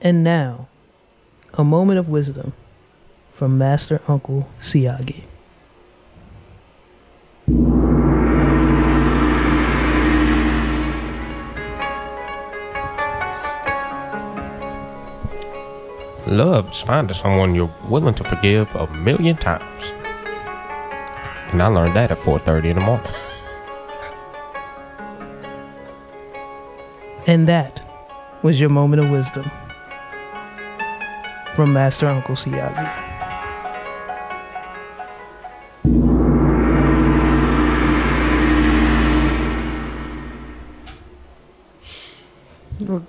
And now, a moment of wisdom from Master Uncle Siagi. Love is finding someone you're willing to forgive a million times. And I learned that at 4.30 in the morning. And that was your moment of wisdom from Master Uncle Siagi.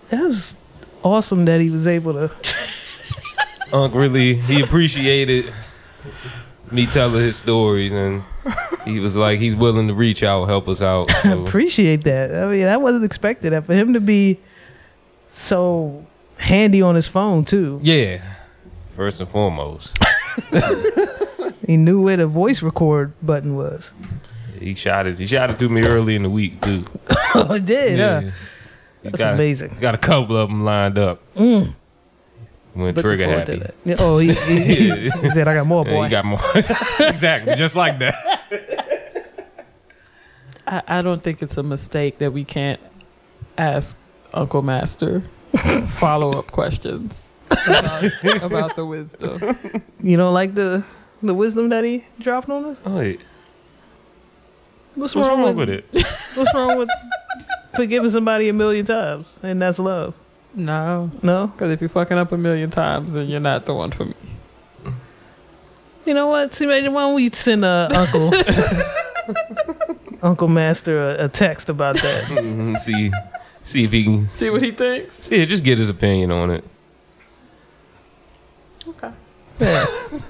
That was awesome that he was able to. Unc really, he appreciated me telling his stories and he was like, he's willing to reach out, help us out. So, appreciate that. I mean, I wasn't expecting that for him to be so handy on his phone too. yeah, first and foremost. He knew where the voice record button was. He shot it. He shot it to me early in the week too. Oh, it did. huh? He That's got, amazing. Got a couple of them lined up. Mm. When Looking trigger happy. Yeah, Oh, he, he, he- he said, "I got more, Yeah, boy." he got more. exactly, just like that. I, I don't think it's a mistake that we can't ask Uncle Master follow up questions about, about the wisdom. you don't like the the wisdom that he dropped on us? Oh, wait. What's, What's wrong, wrong with, with it? What's wrong with forgiving somebody a million times and that's love? No, No. because if you're fucking up a million times, then you're not the one for me. You know what? See, imagine why don't we send uh, Uncle Uncle Master a, a text about that? Mhm, see, see if he can See what he thinks. Yeah, just get his opinion on it. Okay. Yeah.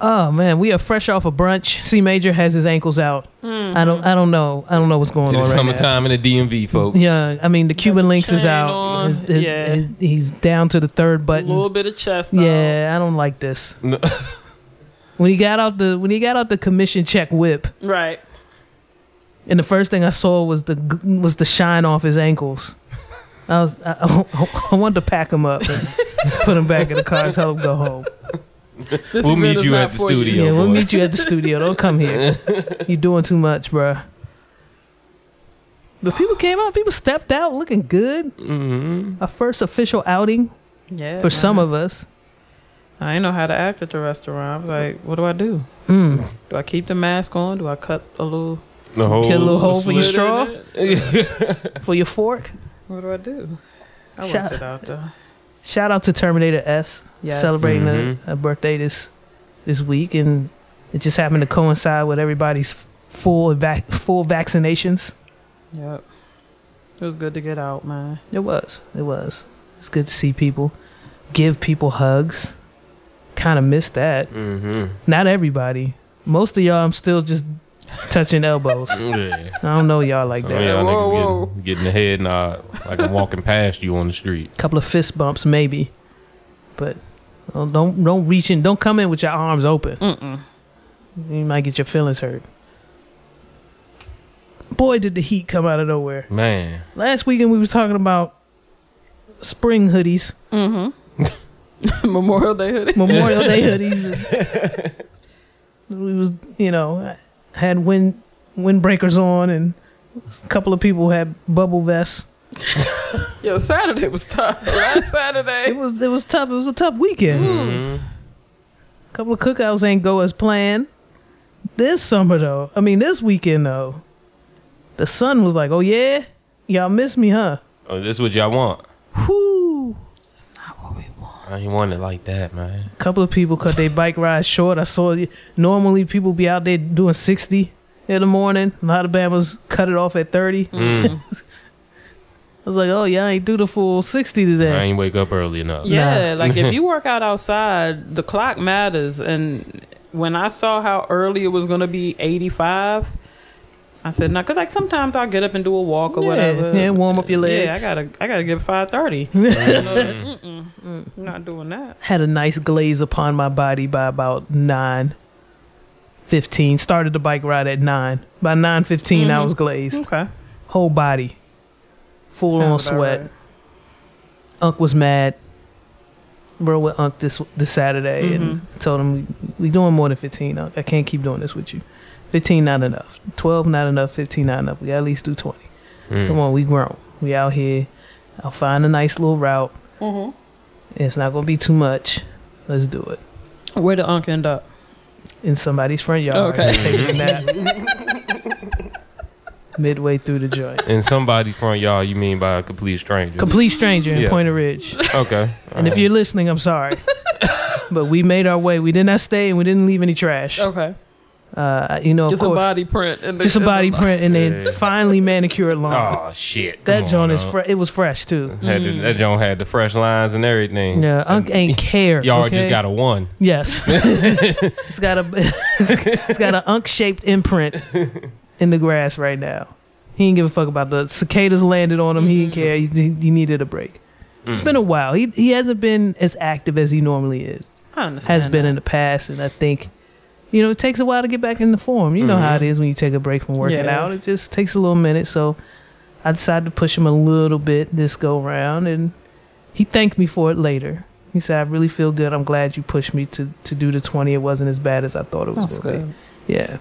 Oh man, we are fresh off a brunch. C Major has his ankles out. Hmm. I don't. I don't know. I don't know what's going It on is right now. summertime in the DMV, folks. Yeah, I mean the Cuban the links is out. His- his- Yeah. his- he's down to the third button. A little bit of chest. out. Yeah, I don't like this. No. When he got out the when he got out the commission check whip, Right. And the first thing I saw was the was the shine off his ankles. I was I, I, wanted to pack him up and put him back in the car and tell him go home. This We'll meet you at the for studio. Yeah, we'll meet you at the studio. Don't come here. You're doing too much, bruh. But people came out. People stepped out looking good. hmm Our first official outing Yeah. for some of us. I didn't know how to act at the restaurant. I was like, what do I do? Mm. Do I keep the mask on? Do I cut a little The whole Get a little hole for your straw? For your fork. What do I do? I Shout- worked it out though. Shout out to Terminator S Yes. celebrating Mhm. a, a birthday this this week, and it just happened to coincide with everybody's full vac- full vaccinations. Yep. It was good to get out, man. It was. It was. It's good to see people, give people hugs. Kind of missed that. Mhm. Not everybody. Most of y'all, I'm still just touching elbows. Yeah. I don't know y'all like Some that. y'all Whoa, niggas whoa. Getting, getting the head nod like I'm walking past you on the street. couple of fist bumps maybe, but uh, don't don't reach in. Don't come in with your arms open. Mm-mm. You might get your feelings hurt. Boy, did the heat come out of nowhere. Man, Last weekend we was talking about spring hoodies, Mm-hmm. Memorial Day hoodies. Memorial Day hoodies. we was, you know, had wind windbreakers on, and a couple of people had bubble vests. Yo, Saturday was tough. Last It Saturday. was it was tough. It was a tough weekend. Mhm. A couple of cookouts ain't go as planned. This summer though, I mean this weekend though, the sun was like, "Oh yeah, y'all miss me, huh?" oh, this is what y'all want. Whoo! I ain't want it like that, man. A couple of people cut their bike ride short. I saw normally people be out there doing sixty in the morning. A lot of Bama's cut it off at thirty. Mm. I was like, "Oh yeah, I ain't do the full sixty today. I ain't wake up early enough. Yeah, like if you work out outside, the clock matters. And when I saw how early it was going to be 85, I said, "No," because like sometimes I'll get up and do a walk or Yeah, whatever. yeah, warm up your legs. Yeah, I gotta, I gotta get 5:30. I'm not doing that. Had a nice glaze upon my body by about nine fifteen. Started the bike ride at nine. By nine I Mhm. was glazed. Okay, Whole body, full on Sounds about sweat. right. Unc was mad. Bro with Unc this this Saturday and told him we, we doing more than fifteen. Unc. I can't keep doing this with you. Fifteen not enough. Twelve not enough. Fifteen not enough. We gotta at least do twenty. Mm. Come on, we grown. We out here. I'll find a nice little route. Mm-hmm. It's not gonna be too much. Let's do it. Where the Unc end up? In somebody's front yard. Okay. Taking a nap. Midway through the joint. In somebody's front yard, you mean by a complete stranger? Complete stranger in Yeah. Pointer Ridge. okay. And if you're listening, I'm sorry. but we made our way. We did not stay and we didn't leave any trash. Okay. Uh, you know, of Just a body print. In the, just a body print and then Yeah. finally manicured lawn. oh shit, that Come on, joint is Unc. fresh. It was fresh too. Had the, that mm. joint had the fresh lines and everything. Yeah, Unc ain't care. Y'all okay? just got a one. Yes, it's got a it's got an Unc shaped imprint in the grass right now. He didn't give a fuck about the cicadas landed on him. He didn't mm-hmm. care. He, he needed a break. It's been a mm. while. He he hasn't been as active as he normally is. I understand. Has been that. in the past, and I think you know it takes a while to get back in the form. You know how it is when you take a break from working Yeah. out. It just takes a little minute. So I decided to push him a little bit this go round, and he thanked me for it later. He said, "I really feel good. I'm glad you pushed me to to do the 20. It wasn't as bad as I thought it was going to good. be." Yeah.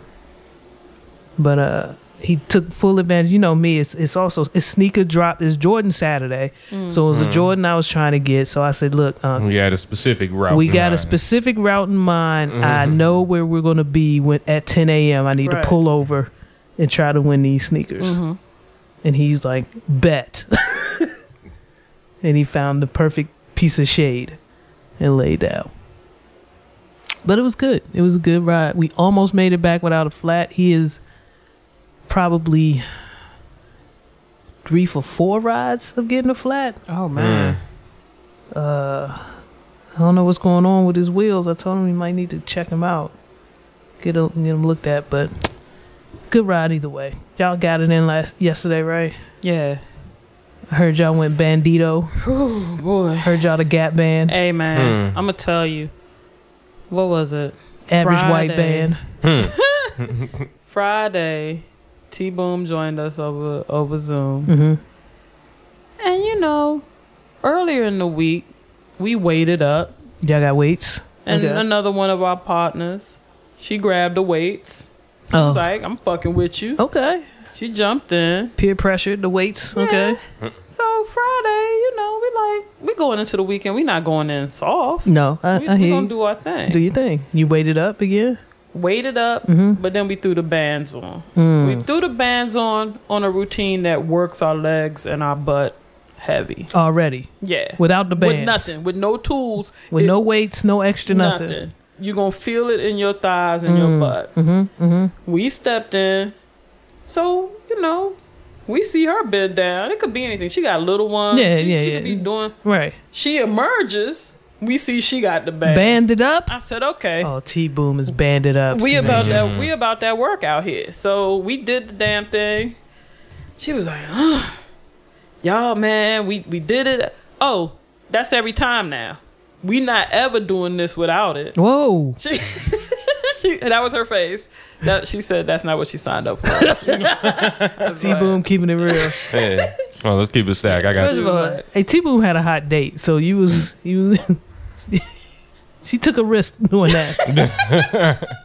But uh, he took full advantage. You know me. It's it's also it's sneaker drop. It's Jordan Saturday, so it was a Jordan I was trying to get. So I said, "Look, uh, We had a specific route. we got a specific route in mind. I Mhm. know where we're going to be when at 10 a.m. I need Right. to pull over and try to win these sneakers." Mhm. And he's like, "Bet." and he found the perfect piece of shade and laid down. But it was good. It was a good ride. We almost made it back without a flat. He is probably three for four rides of getting a flat. Oh man. Uh, I don't know what's going on with his wheels. I told him he might need to check him out, get, a, get him looked at. But good ride either way. Y'all got it in last yesterday, right? Yeah. I heard y'all went Bandito. Oh boy. Heard y'all the Gap Band, Hey man, Hmm. I'm gonna tell you. What was it? Average White Band. Hmm. Friday, T Boom joined us over over Zoom. hmm And you know, earlier in the week, we waited up, Y'all got weights. and Okay. another one of our partners, she grabbed the weights. She Oh. was like, "I'm fucking with you." Okay. She jumped in. Peer pressure. The weights. Okay. So Friday, you know, we like we going into the weekend. We not going in soft. No, I, we I we hear gonna you. do our thing. Do your thing. You weighted up again. Waited up, Mhm. but then we threw the bands on. Mm. We threw the bands on on a routine that works our legs and our butt heavy. Already Yeah, without the bands. with nothing, with no tools, With It- no weights. No extra nothing. nothing. You're gonna feel it in your thighs and your butt. Mm-hmm. Mm-hmm. We stepped in, so you know, we see her bend down. It could be anything. She got little ones. Yeah, she, yeah, she yeah. could be doing. Right. She emerges. We see she got the band. Banded up. I said, okay. Oh, T Boom is banded up. we She about made- that mm-hmm. we about that work out here. So we did the damn thing. She was like, huh, y'all man, we we did it. Oh, that's every time now. We not ever doing this without it. Whoa. She, she that was her face. That she said that's not what she signed up for. I was T like, Boom keeping it real. Yeah. Oh, let's keep it stack. I got First you. of all, hey, T Boom had a hot date, so you was you. she took a risk doing that.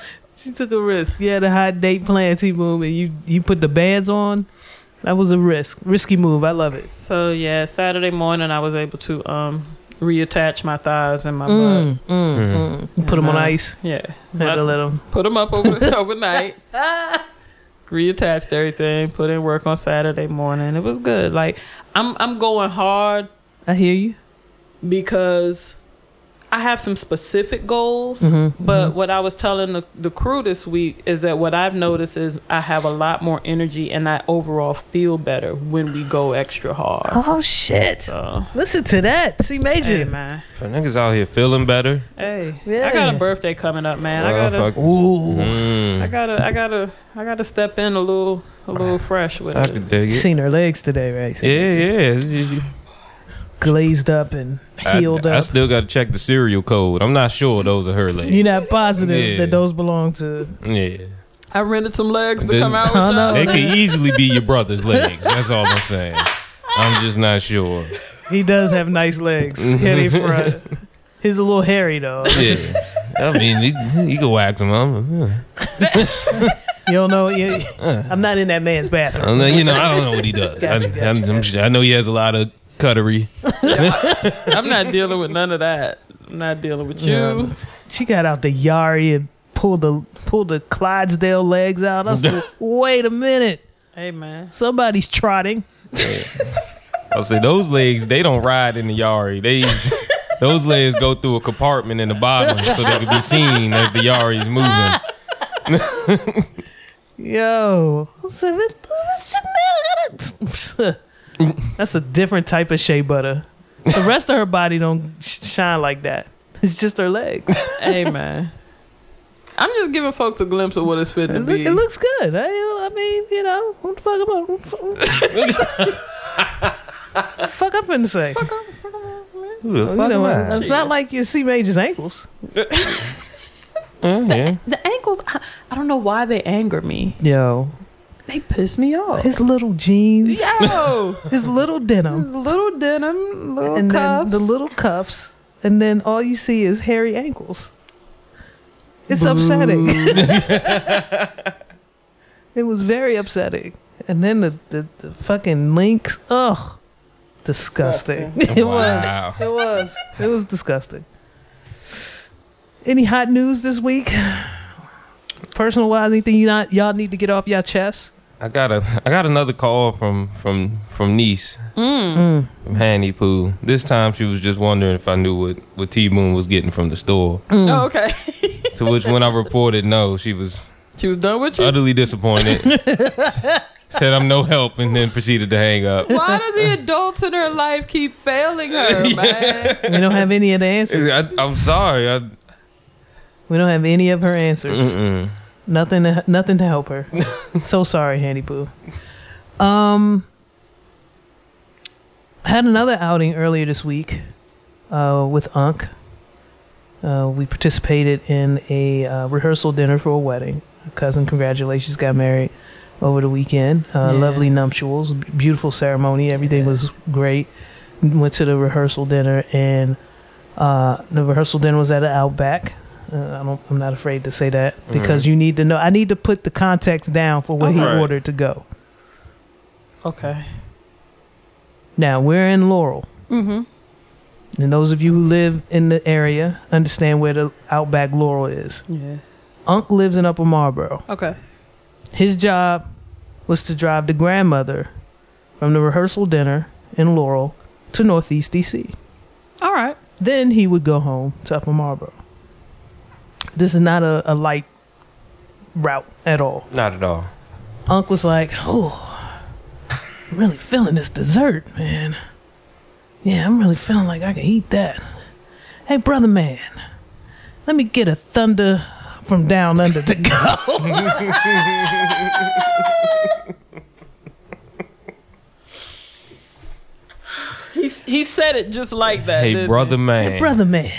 she took a risk. You had a hot date plan T Boom, and you you put the bands on. That was a risk, risky move. I love it. So yeah, Saturday morning I was able to um reattach my thighs and my Mm, butt. mm, mm. You Put them on Uh, ice. Yeah, Had to let them put them up over, overnight. Reattached everything. Put in work on Saturday morning. It was good. Like I'm I'm going hard I hear you. Because I have some specific goals. Mhm, But what I was telling the, the crew this week is that what I've noticed is I have a lot more energy and I overall feel better when we go extra hard. Oh shit! So, Listen to that. See, major. hey man, For niggas out here feeling better. hey, Yeah. I got a birthday coming up, man. I gotta, Ooh. Mm. I gotta, I gotta, I gotta step in a little, a little fresh with I it. could dig it. Seen her legs today, right? Yeah, yeah. It's just you- Glazed up and healed I up. I still got to check the serial code. I'm not sure those are her legs. You're not positive Yeah. that those belong to. yeah. I rented some legs to Then- come out with y'all. know. It could easily be your brother's legs. That's all I'm saying. I'm just not sure. He does have nice legs. Kenny front. He's a little hairy though. Yeah. I mean, he, you can wax him up. Yeah. You don't know. You, I'm not in that man's bathroom. I know, you know, I don't know what he does. Gotcha, I, gotcha, I'm- I'm I know he has a lot of cuttery. I'm not dealing with none of that. I'm not dealing with you. Yeah. She got out the Yari and pulled the pulled the Clydesdale legs out. I was like, wait a minute, Hey man. somebody's trotting. I'll say those legs, they don't ride in the Yari. They those legs go through a compartment in the bottom so they can be seen as the yard is moving. Yo, I said, "Miss- Miss Chanel got it." that's a different type of shea butter. The rest of her body don't sh- shine like that. It's just her legs. Hey man. I'm just giving folks a glimpse of what it's fit It, to look, be. it looks good. I, I mean, you know, what the fuck am I? What the fuck- fuck I'm finna say? Who the You fuck know, am I? it's not like you see Major's ankles. Uh, yeah. the ankles, I, I don't know why they anger me. Yo, They piss me off. his little jeans, Yo, his little denim, little denim, little and cuffs. then the little cuffs, and then all you see is hairy ankles. It's upsetting. it was very upsetting. And then the, the, the fucking links, ugh, disgusting. it Wow. was. It was. It was disgusting. Any hot news this week? Personal wise, anything you not y'all need to get off your chest? I got a I got another call from from from niece Mm. from Handy Poo. This time she was just wondering if I knew what what T Moon was getting from the store. Oh, okay. To which when I reported no, she was she was done with you. utterly disappointed. Said I'm no help and then proceeded to hang up. Why do the adults in her life keep failing her, man? We don't have any of the answers. I, I'm sorry. I, We don't have any of her answers. mm-mm. Nothing, to, nothing to help her. so sorry, Handy Poo. Um, I had another outing earlier this week uh, with Unc. Uh, we participated in a uh, rehearsal dinner for a wedding. A cousin, congratulations, got married over the weekend. Uh, Yeah. Lovely nuptials, beautiful ceremony. Everything was great. Went to the rehearsal dinner, and uh, the rehearsal dinner was at an Outback. Uh, I don't, I'm not afraid to say that because you need to know. I need to put the context down for what he Alright. ordered to go. Okay. Now we're in Laurel, Mm-hmm. and those of you who live in the area understand where the Outback Laurel is. Yeah. Unc lives in Upper Marlboro. Okay. His job was to drive the grandmother from the rehearsal dinner in Laurel to Northeast DC. All right. Then he would go home to Upper Marlboro. This is not a, a light route at all. Not at all. Unc was like, "Oh, I'm really feeling this dessert, man. Yeah, I'm really feeling like I can eat that. Hey, brother man, let me get a thunder from down under to go." He he said it just like that. Hey, didn't brother he? man. Hey, brother man,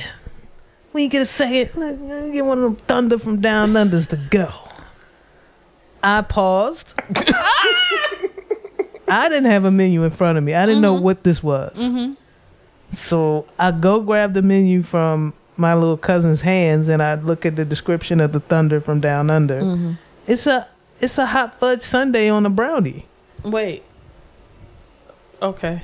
when you get a second, let me get one of them thunder from down unders to go. I paused. I didn't have a menu in front of me. I didn't know mm-hmm. what this was. Mm-hmm. So I go grab the menu from my little cousin's hands and I look at the description of the thunder from down under. Mm-hmm. It's a it's a hot fudge sundae on a brownie. Wait. Okay.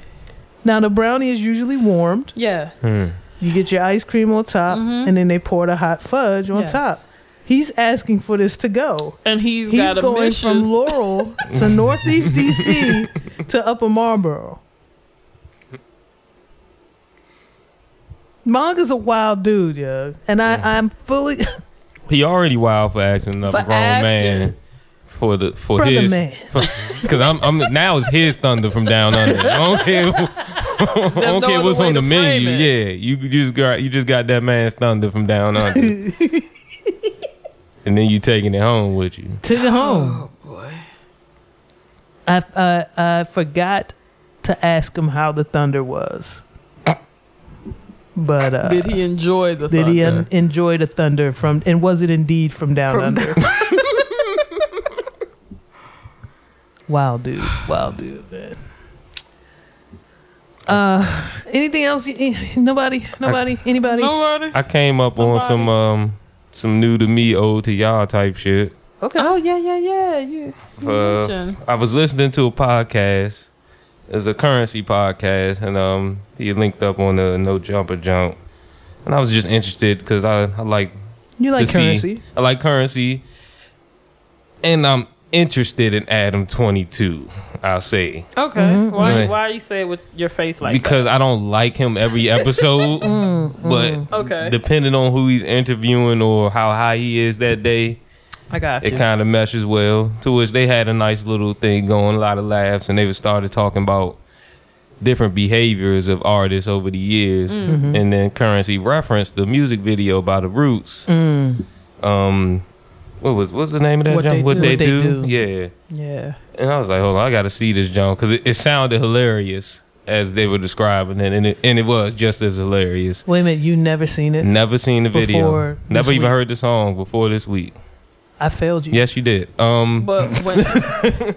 Now the brownie is usually warmed. Yeah. Hmm. You get your ice cream on top, Mhm. and then they pour the hot fudge on Yes. top. He's asking for this to go. And he's, He's got a going mission. from Laurel to Northeast DC to Upper Marlboro. Mog is a wild dude, yeah, and I, I'm fully He already wild for asking another For grown asking. man for the for brother his man. because I'm I'm now it's his thunder from down under. I don't care. I don't no care what's on the menu. it. Yeah, you just got you just got that man's thunder from down under, and then you taking it home with you. Took it home. Oh boy. I, I I forgot to ask him how the thunder was, but uh, Did he enjoy the did he thunder? enjoy the thunder from? And was it indeed from down From under? Wow, dude, Wow, dude, man. Uh, Anything else? Nobody? Nobody? Anybody? Nobody. I came up on some um some new to me, old to y'all type shit. Okay. Oh yeah, yeah, yeah. You, you Uh. I was listening to a podcast. It was a currency podcast, and um, he linked up on the No Jumper Jump, and I was just interested because I, I like You like to see- currency? I like currency, and I'm interested in Adam Twenty Two. I'll say Okay. Mhm. Why? Right. Why you say it with your face like because I don't like him every episode, but? Okay. depending on who he's interviewing or how high he is that day, I got you. it kind of meshes well. To which they had a nice little thing going, a lot of laughs, and they was started talking about different behaviors of artists over the years, Mm-hmm. and then Currency referenced the music video by the Roots. Mm. Um, what was what's the name of that? What? They what Do. they What They do? Do. Yeah, yeah. and I was like, hold on, I got to see this jump because it, it sounded hilarious as they were describing it, and it and it was just as hilarious. Wait a minute. You never seen it? Never seen the video. Never even week? heard the song before this week. I failed you. Yes, you did. Um, But when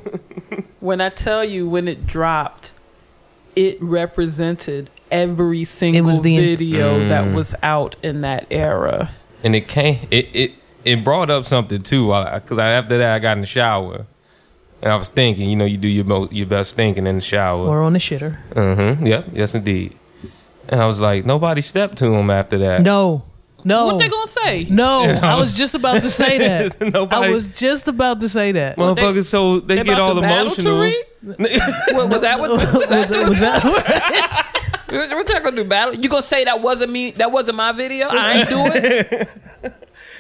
when I tell you when it dropped, it represented every single was the- video Mm. that was out in that era. and it came. It it it brought up something too. Because I, after that, I got in the shower, and I was thinking. You know, you do your mo- your best thinking in the shower. Or on the shitter. Mm-hmm. Yep. Yes, indeed. And I was like, nobody stepped to him after that. No. No. What they gonna say? no. Yeah, I I was was- just about to say that. nobody. I was just about to say that. Well, they- motherfuckers. so they, They get all to emotional. Tariq? What, was that what? Was that, Was that- We're we're not gonna do battle. You gonna say that wasn't me? That wasn't my video. I ain't do it.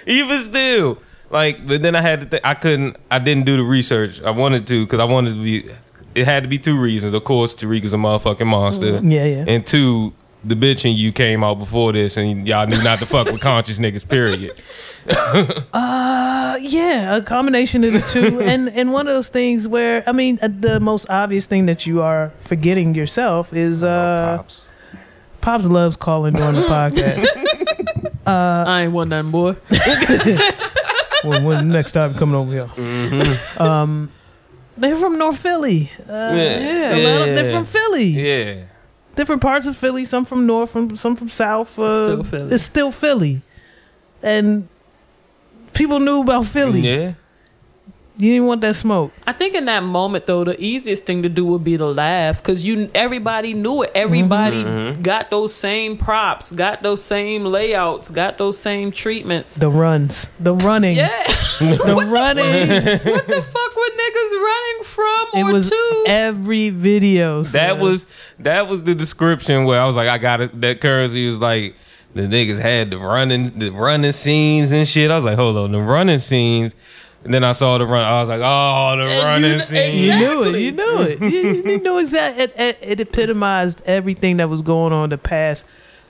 Even still, like, but then I had to. Th- I couldn't. I didn't do the research. I wanted to because I wanted to be. It had to be two reasons. Of course, Tariq is a motherfucking monster. yeah, yeah. And two, the Bitch in Yoo came out before this, and y'all knew not to fuck with conscious niggas. Period. Uh, yeah, a combination of the two, and and one of those things where I mean, uh, the most obvious thing that you are forgetting yourself is uh, Pops. Pops loves calling during the podcast. I ain't one nothing, boy. well, when next time coming over here? Um, they're from North Philly. Uh, yeah, a lot of- they're from Philly. Yeah. Different parts of Philly. Some from North, from some from South. Uh, Still Philly. It's still Philly, and people knew about Philly. Yeah. You didn't want that smoke. I think in that moment though, the easiest thing to do would be to laugh because you everybody knew it. Everybody Mm-hmm. got those same props, got those same layouts, got those same treatments. The runs, the running, Yeah, the running. what the fuck were niggas running from It or was to? every video. That was that was the description where I was like, I got it. That currency was like the niggas had the running the running scenes and shit. I was like, hold on, the running scenes. And then I saw the run. I was like, oh, the And running you- scenes. You knew it. You knew it. You, you knew exactly. It, it, it epitomized everything that was going on the past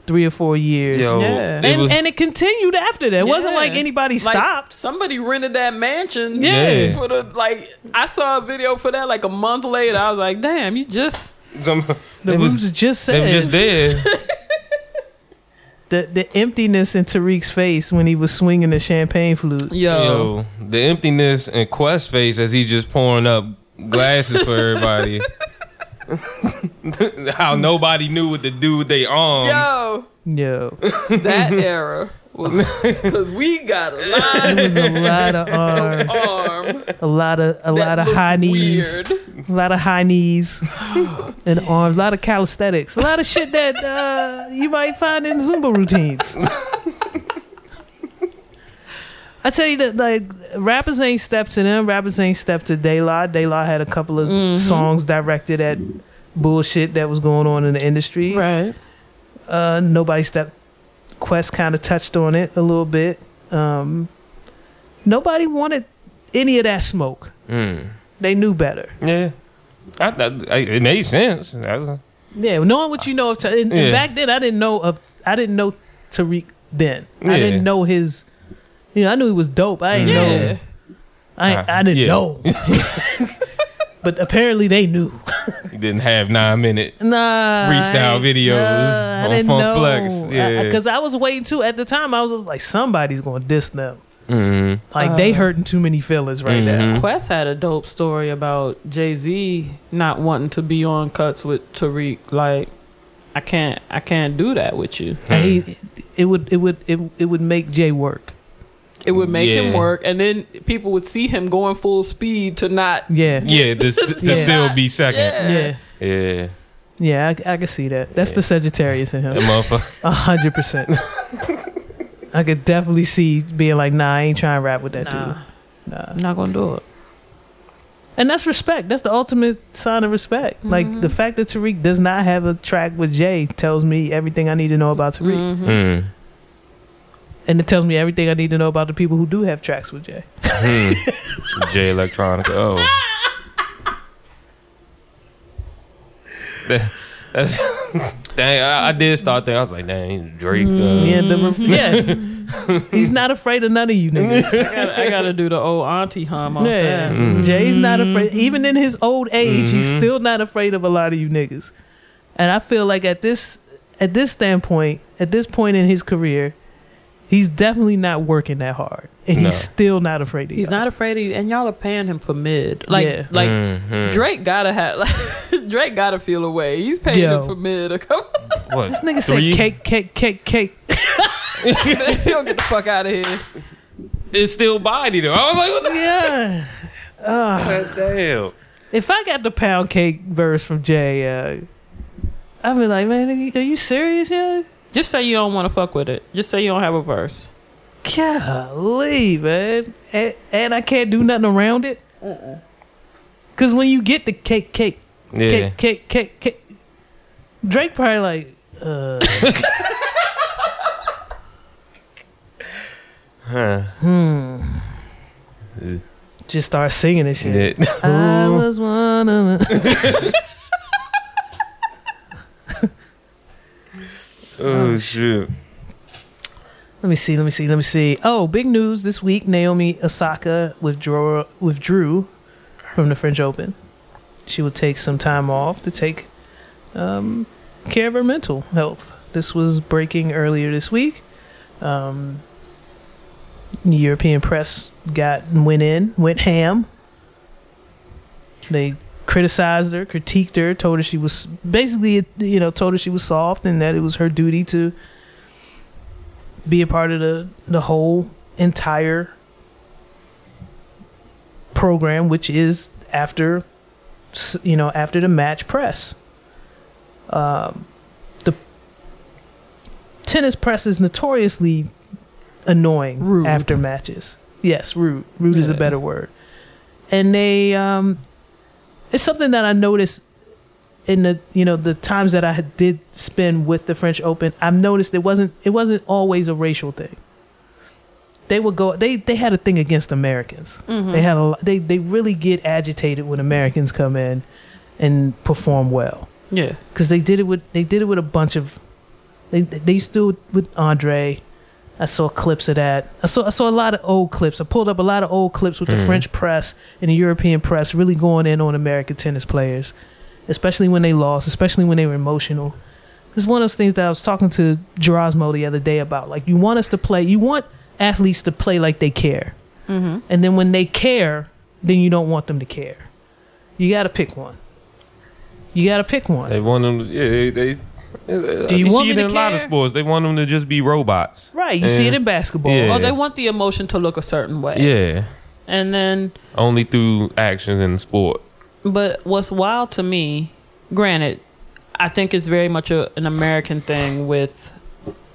three or four years. Yo, Yeah. it and, was, and it continued after that. It wasn't like anybody Like, stopped. Somebody rented that mansion. Yeah. For the like, I saw a video for that like a month later. I was like, damn, you just some, The it was, roots just it said was just there. the the emptiness in Tariq's face when he was swinging the champagne flute. yo. Yo, the emptiness in Quest face as he's just pouring up glasses for everybody. How nobody knew what to do with their arms. Yo, Yo, that era was because we got a lot it was a lot of arm, arm. a lot of a lot of high knees, weird. a lot of high knees and arms, a lot of calisthenics, a lot of shit that uh, you might find in Zumba routines. I tell you that like rappers ain't stepped to them. Rappers ain't stepped to Daylight. Daylight had a couple of Mhm. songs directed at bullshit that was going on in the industry. Right. Uh, nobody stepped. Quest kind of touched on it a little bit. Um, nobody wanted any of that smoke. Mm. They knew better. Yeah. I, I, I, it made sense. Was- Yeah, knowing what you know of, and, and back then I didn't know of. I didn't know Tariq then. I didn't know his. You know, I knew he was dope. I didn't Yeah. know. I I didn't yeah. know. but apparently they knew. He didn't have nine minute. Nah, Freestyle I- videos nah, on didn't Funk know. Flex. Yeah. because I, was waiting too. At the time, I was just like, somebody's going to diss them. Mm. Like they Uh, hurting too many feelings right now. Mhm. Quest had a dope story about Jay Z not wanting to be on cuts with Tariq. Like I can't I can't do that with you. And he, it would it would it, it would make Jay work. It would make him work, and then people would see him going full speed to not. Yeah. Yeah, to, to, to Yeah. still be second. Yeah. Yeah. Yeah. Yeah, I, I can see that. That's the Sagittarius in him. A hundred percent. I could definitely see being like, nah, I ain't trying to rap with that Nah, dude. Nah. I'm not gonna do it. And that's respect. That's the ultimate sign of respect. Like the fact that Tariq does not have a track with Jay tells me everything I need to know about Tariq. Mhm. Mm. And it tells me everything I need to know about the people who do have tracks with Jay. Hmm. Jay Electronica. Oh. That- that's dang. I, I did start there. I was like, dang, Drake. Uh, Yeah, the, yeah. He's not afraid of none of you niggas. I, gotta, I gotta do the old auntie hum on Yeah. that. Mm. Jay's not afraid. Even in his old age, he's Mhm. still not afraid of a lot of you niggas. And I feel like at this at this standpoint, at this point in his career, he's definitely not working that hard. And No. he's still not afraid of He's y'all. not afraid of you, and y'all are paying him for mid. Like, Yeah. like Mhm. Drake gotta have. Like, Drake gotta feel away. He's paying Yo. him for mid. A couple. What? This nigga Three? say cake, cake, cake, cake. He'll get the fuck out of here. It's still body though. I was like, what the Yeah. Uh, God damn. if I got the pound cake verse from Jay, uh, I'd be like, man, are you- are you serious, yeah? Just say you don't want to fuck with it. Just say you don't have a verse. Golly, man. And, and I can't do nothing around it. Because when you get the cake, cake, Yeah. cake, cake, cake, cake, Drake probably like, uh, Huh. hmm. Uh, Just start singing this shit. that- I was one of them. oh shit. Let me see, let me see, let me see. Oh, big news this week Naomi Osaka withdrew, withdrew from the French Open. She will take some time off to take um, care of her mental health. This was breaking earlier this week. Um, European press got went in, went ham. They criticized her, critiqued her, told her she was basically, you know, told her she was soft and that it was her duty to be a part of the the whole entire program, which is after you know after the match press. Um, the tennis press is notoriously annoying Rude. after matches. Yes, rude. Rude is a better word. And they um, it's something that I noticed in the you know the times that I did spend with the French Open, I've noticed it wasn't it wasn't always a racial thing. They would go they they had a thing against Americans. Mm-hmm. They had a they they really get agitated when Americans come in and perform well Yeah. because they did it with they did it with a bunch of they they used to do it with Andre. I saw clips of that. I saw I saw a lot of old clips. I pulled up a lot of old clips with the Mhm. French press and the European press really going in on American tennis players, especially when they lost, especially when they were emotional. This is one of those things that I was talking to Gerasmo the other day about. Like you want us to play, you want athletes to play like they care, Mm-hmm. and then when they care, then you don't want them to care. You got to pick one. You got to pick one. They want them. Yeah, they. they Do you you want see it to in a lot of sports? They want them to just be robots. Right. You see it in basketball. Yeah. Or they want the emotion to look a certain way. Yeah, And then, only through actions in the sport. but what's wild to me, granted, I think it's very much a, an American thing with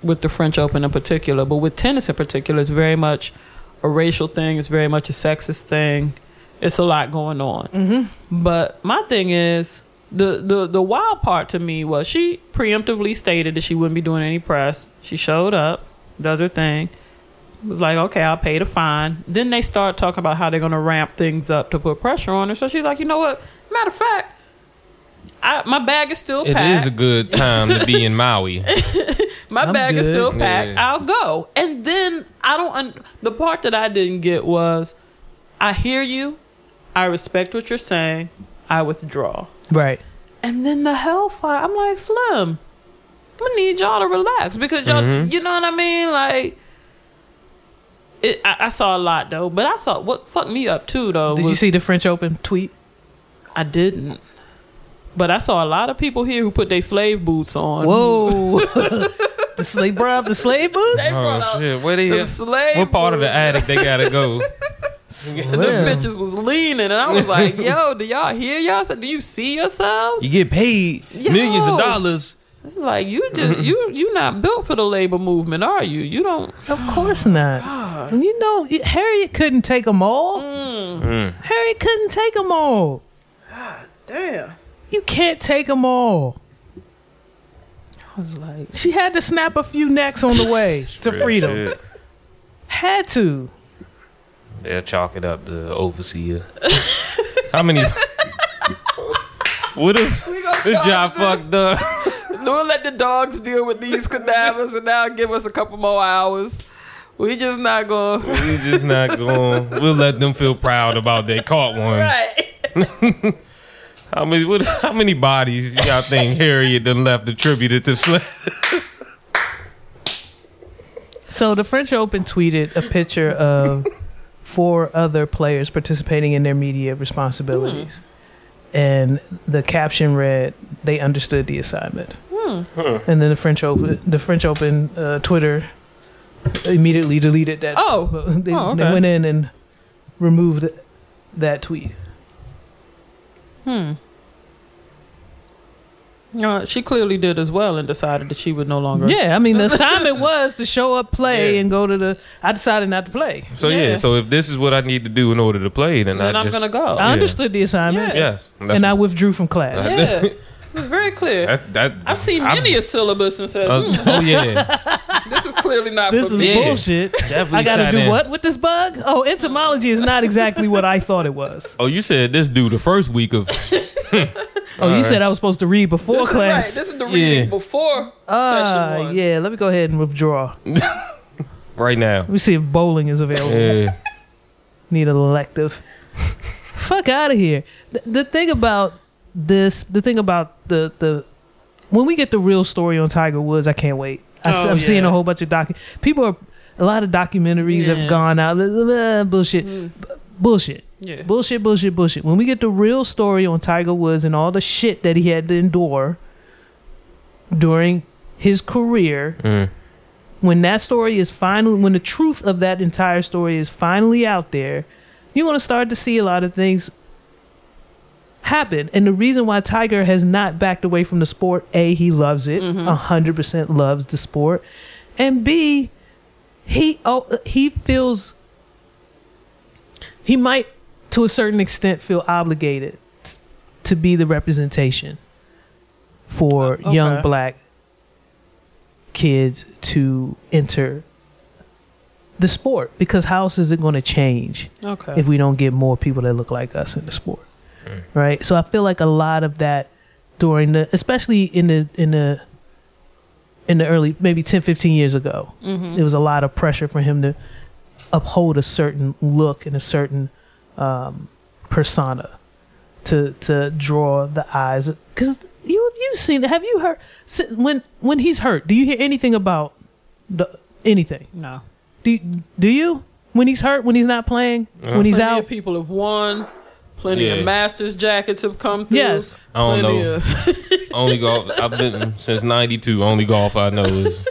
with the French Open in particular, but with tennis in particular, it's very much a racial thing. It's very much a sexist thing. It's a lot going on. Mm-hmm. But my thing is the the the wild part to me was she preemptively stated that she wouldn't be doing any press. She showed up, does her thing. Was like, okay, I'll pay the fine. Then they start talking about how they're gonna ramp things up to put pressure on her. So she's like, you know what? Matter of fact, I, my bag is still It packed. is a good time to be in Maui. My I'm bag is still packed. Yeah. I'll go. And then I don't. Un- the part that I didn't get was, I hear you, I respect what you're saying. I withdraw. Right. And then the hellfire. I'm like, Slim, I'm gonna need y'all to relax because y'all, Mhm. you know what I mean? Like, it, I, I saw a lot though, but I saw what fucked me up too though. Did you see the French Open tweet? I didn't. But I saw a lot of people here who put their slave boots on. Whoa. the slave brought up the slave boots? They brought Oh out shit! Where they? them at? slave What part of the attic they gotta go? The bitches was leaning, and I was like, "Yo, do y'all hear y'all? Do you see yourselves?" You get paid Yo. millions of dollars. It's like you just you you not built for the labor movement, are you? You don't. Of course not. And you know, Harriet couldn't take them all. Mm. Harriet couldn't take them all. Damn. You can't take them all. I was like, She had to snap a few necks on the way to freedom. Shit. Had to. They'll chalk it up to overseer. How many? what if this job this? fucked up? We'll let the dogs deal with these cadavers, and now give us a couple more hours. We just not gonna. we just not going. We'll let them feel proud about they caught one. Right. How many? What, how many bodies y'all think Harriet done left attributed to slave? So the French Open tweeted a picture of four other players participating in their media responsibilities. And the caption read, "They understood the assignment." And then the French Open, the French Open uh, Twitter immediately deleted that. Oh. they, Oh, they went in and removed that tweet. Hmm. Uh, she clearly did as well and decided that she would no longer. Yeah, I mean the assignment was to show up, play, Yeah. and go to the. I decided not to play. So yeah. Yeah. So if this is what I need to do in order to play, then, Then I I'm gonna go. I Yeah. understood the assignment, Yeah. yes. That's, and I withdrew from class. Yeah. It was very clear. that, that, I've seen I'm- many a syllabus and said, uh, hmm, oh yeah, "This is clearly not This for is me." Bullshit. definitely. I gotta do in. what with this bug? Oh, entomology is not exactly what I thought it was. Oh, you said this dude the first week of Oh, you Alright. said I was supposed to read before This is right. class. This is the reading Yeah. before Ah, session one. yeah. Let me go ahead and withdraw. right now. Let me see if bowling is available. Yeah. Need an elective. Fuck out of here. The, the thing about this, the thing about the the when we get the real story on Tiger Woods, I can't wait. I, Oh, am seeing a whole bunch of doc. People are a lot of documentaries Yeah. have gone out. blah, blah, blah, Bullshit, Mm. bullshit. Yeah. Bullshit, bullshit, bullshit. When we get the real story on Tiger Woods and all the shit that he had to endure during his career, Mm. when that story is finally, when the truth of that entire story is finally out there, you're going to start to see a lot of things happen. And the reason why Tiger has not backed away from the sport, A, he loves it, a 100% loves the sport. And B, he, oh, he feels, he might to a certain extent feel obligated to be the representation for Uh, young black kids to enter the sport because how else is it going to change Okay. if we don't get more people that look like us in the sport right so i feel like a lot of that during the especially in the in the in the early maybe 10 15 years ago Mhm. there was a lot of pressure for him to uphold a certain look and a certain um, persona to to draw the eyes because you have you've seen have you heard when when he's hurt do you hear anything about the anything no. do you, do you when he's hurt when he's not playing when he's Plenty out of people have won. Plenty Yeah. of Masters jackets have come through. Yes. I don't Plenty know. Of, Only golf I've been since '92. Only golf I know is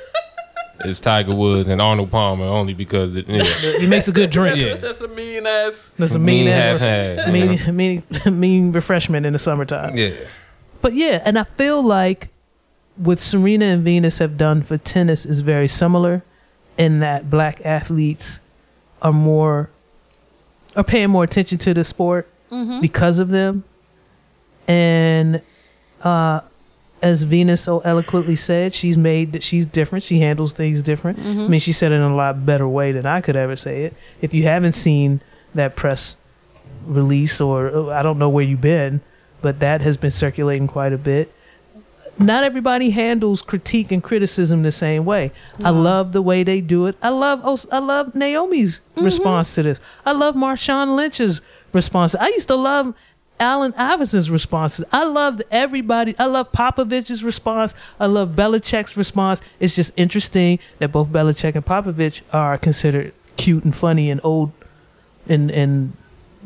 is Tiger Woods and Arnold Palmer. Only because the, yeah, he makes a good drink yeah. that's a mean ass. that's a mean, half ass half, you mean, mean mean refreshment in the summertime Yeah. But yeah, and I feel like what Serena and Venus have done for tennis is very similar in that black athletes are more are paying more attention to the sport because of them. And uh as Venus so eloquently said, she's made she's different. She handles things different. Mm-hmm. I mean, she said it in a lot better way than I could ever say it. If you haven't seen that press release, or I don't know where you've been, but that has been circulating quite a bit. Not everybody handles critique and criticism the same way. I love the way they do it. I love oh, I love Naomi's mm-hmm. response to this. I love Marshawn Lynch's response. I used to love Allen Iverson's responses. I loved everybody. I love Popovich's response. I love Belichick's response. It's just interesting that both Belichick and Popovich are considered cute and funny and old, and and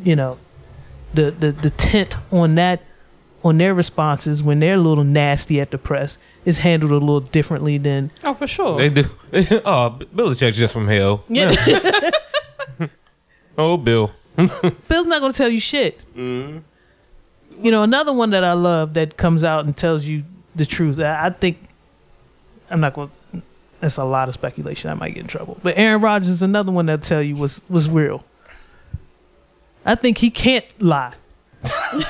you know, the the the tint on that on their responses when they're a little nasty at the press is handled a little differently than Oh, for sure. They do. oh, Belichick's just from hell. yeah. Oh, Bill. Bill's not going to tell you shit. Mm-hmm. You know, another one that I love that comes out and tells you the truth. I, I think I'm not going. to That's a lot of speculation. I might get in trouble. But Aaron Rodgers is another one that tell you was was real. I think he can't lie.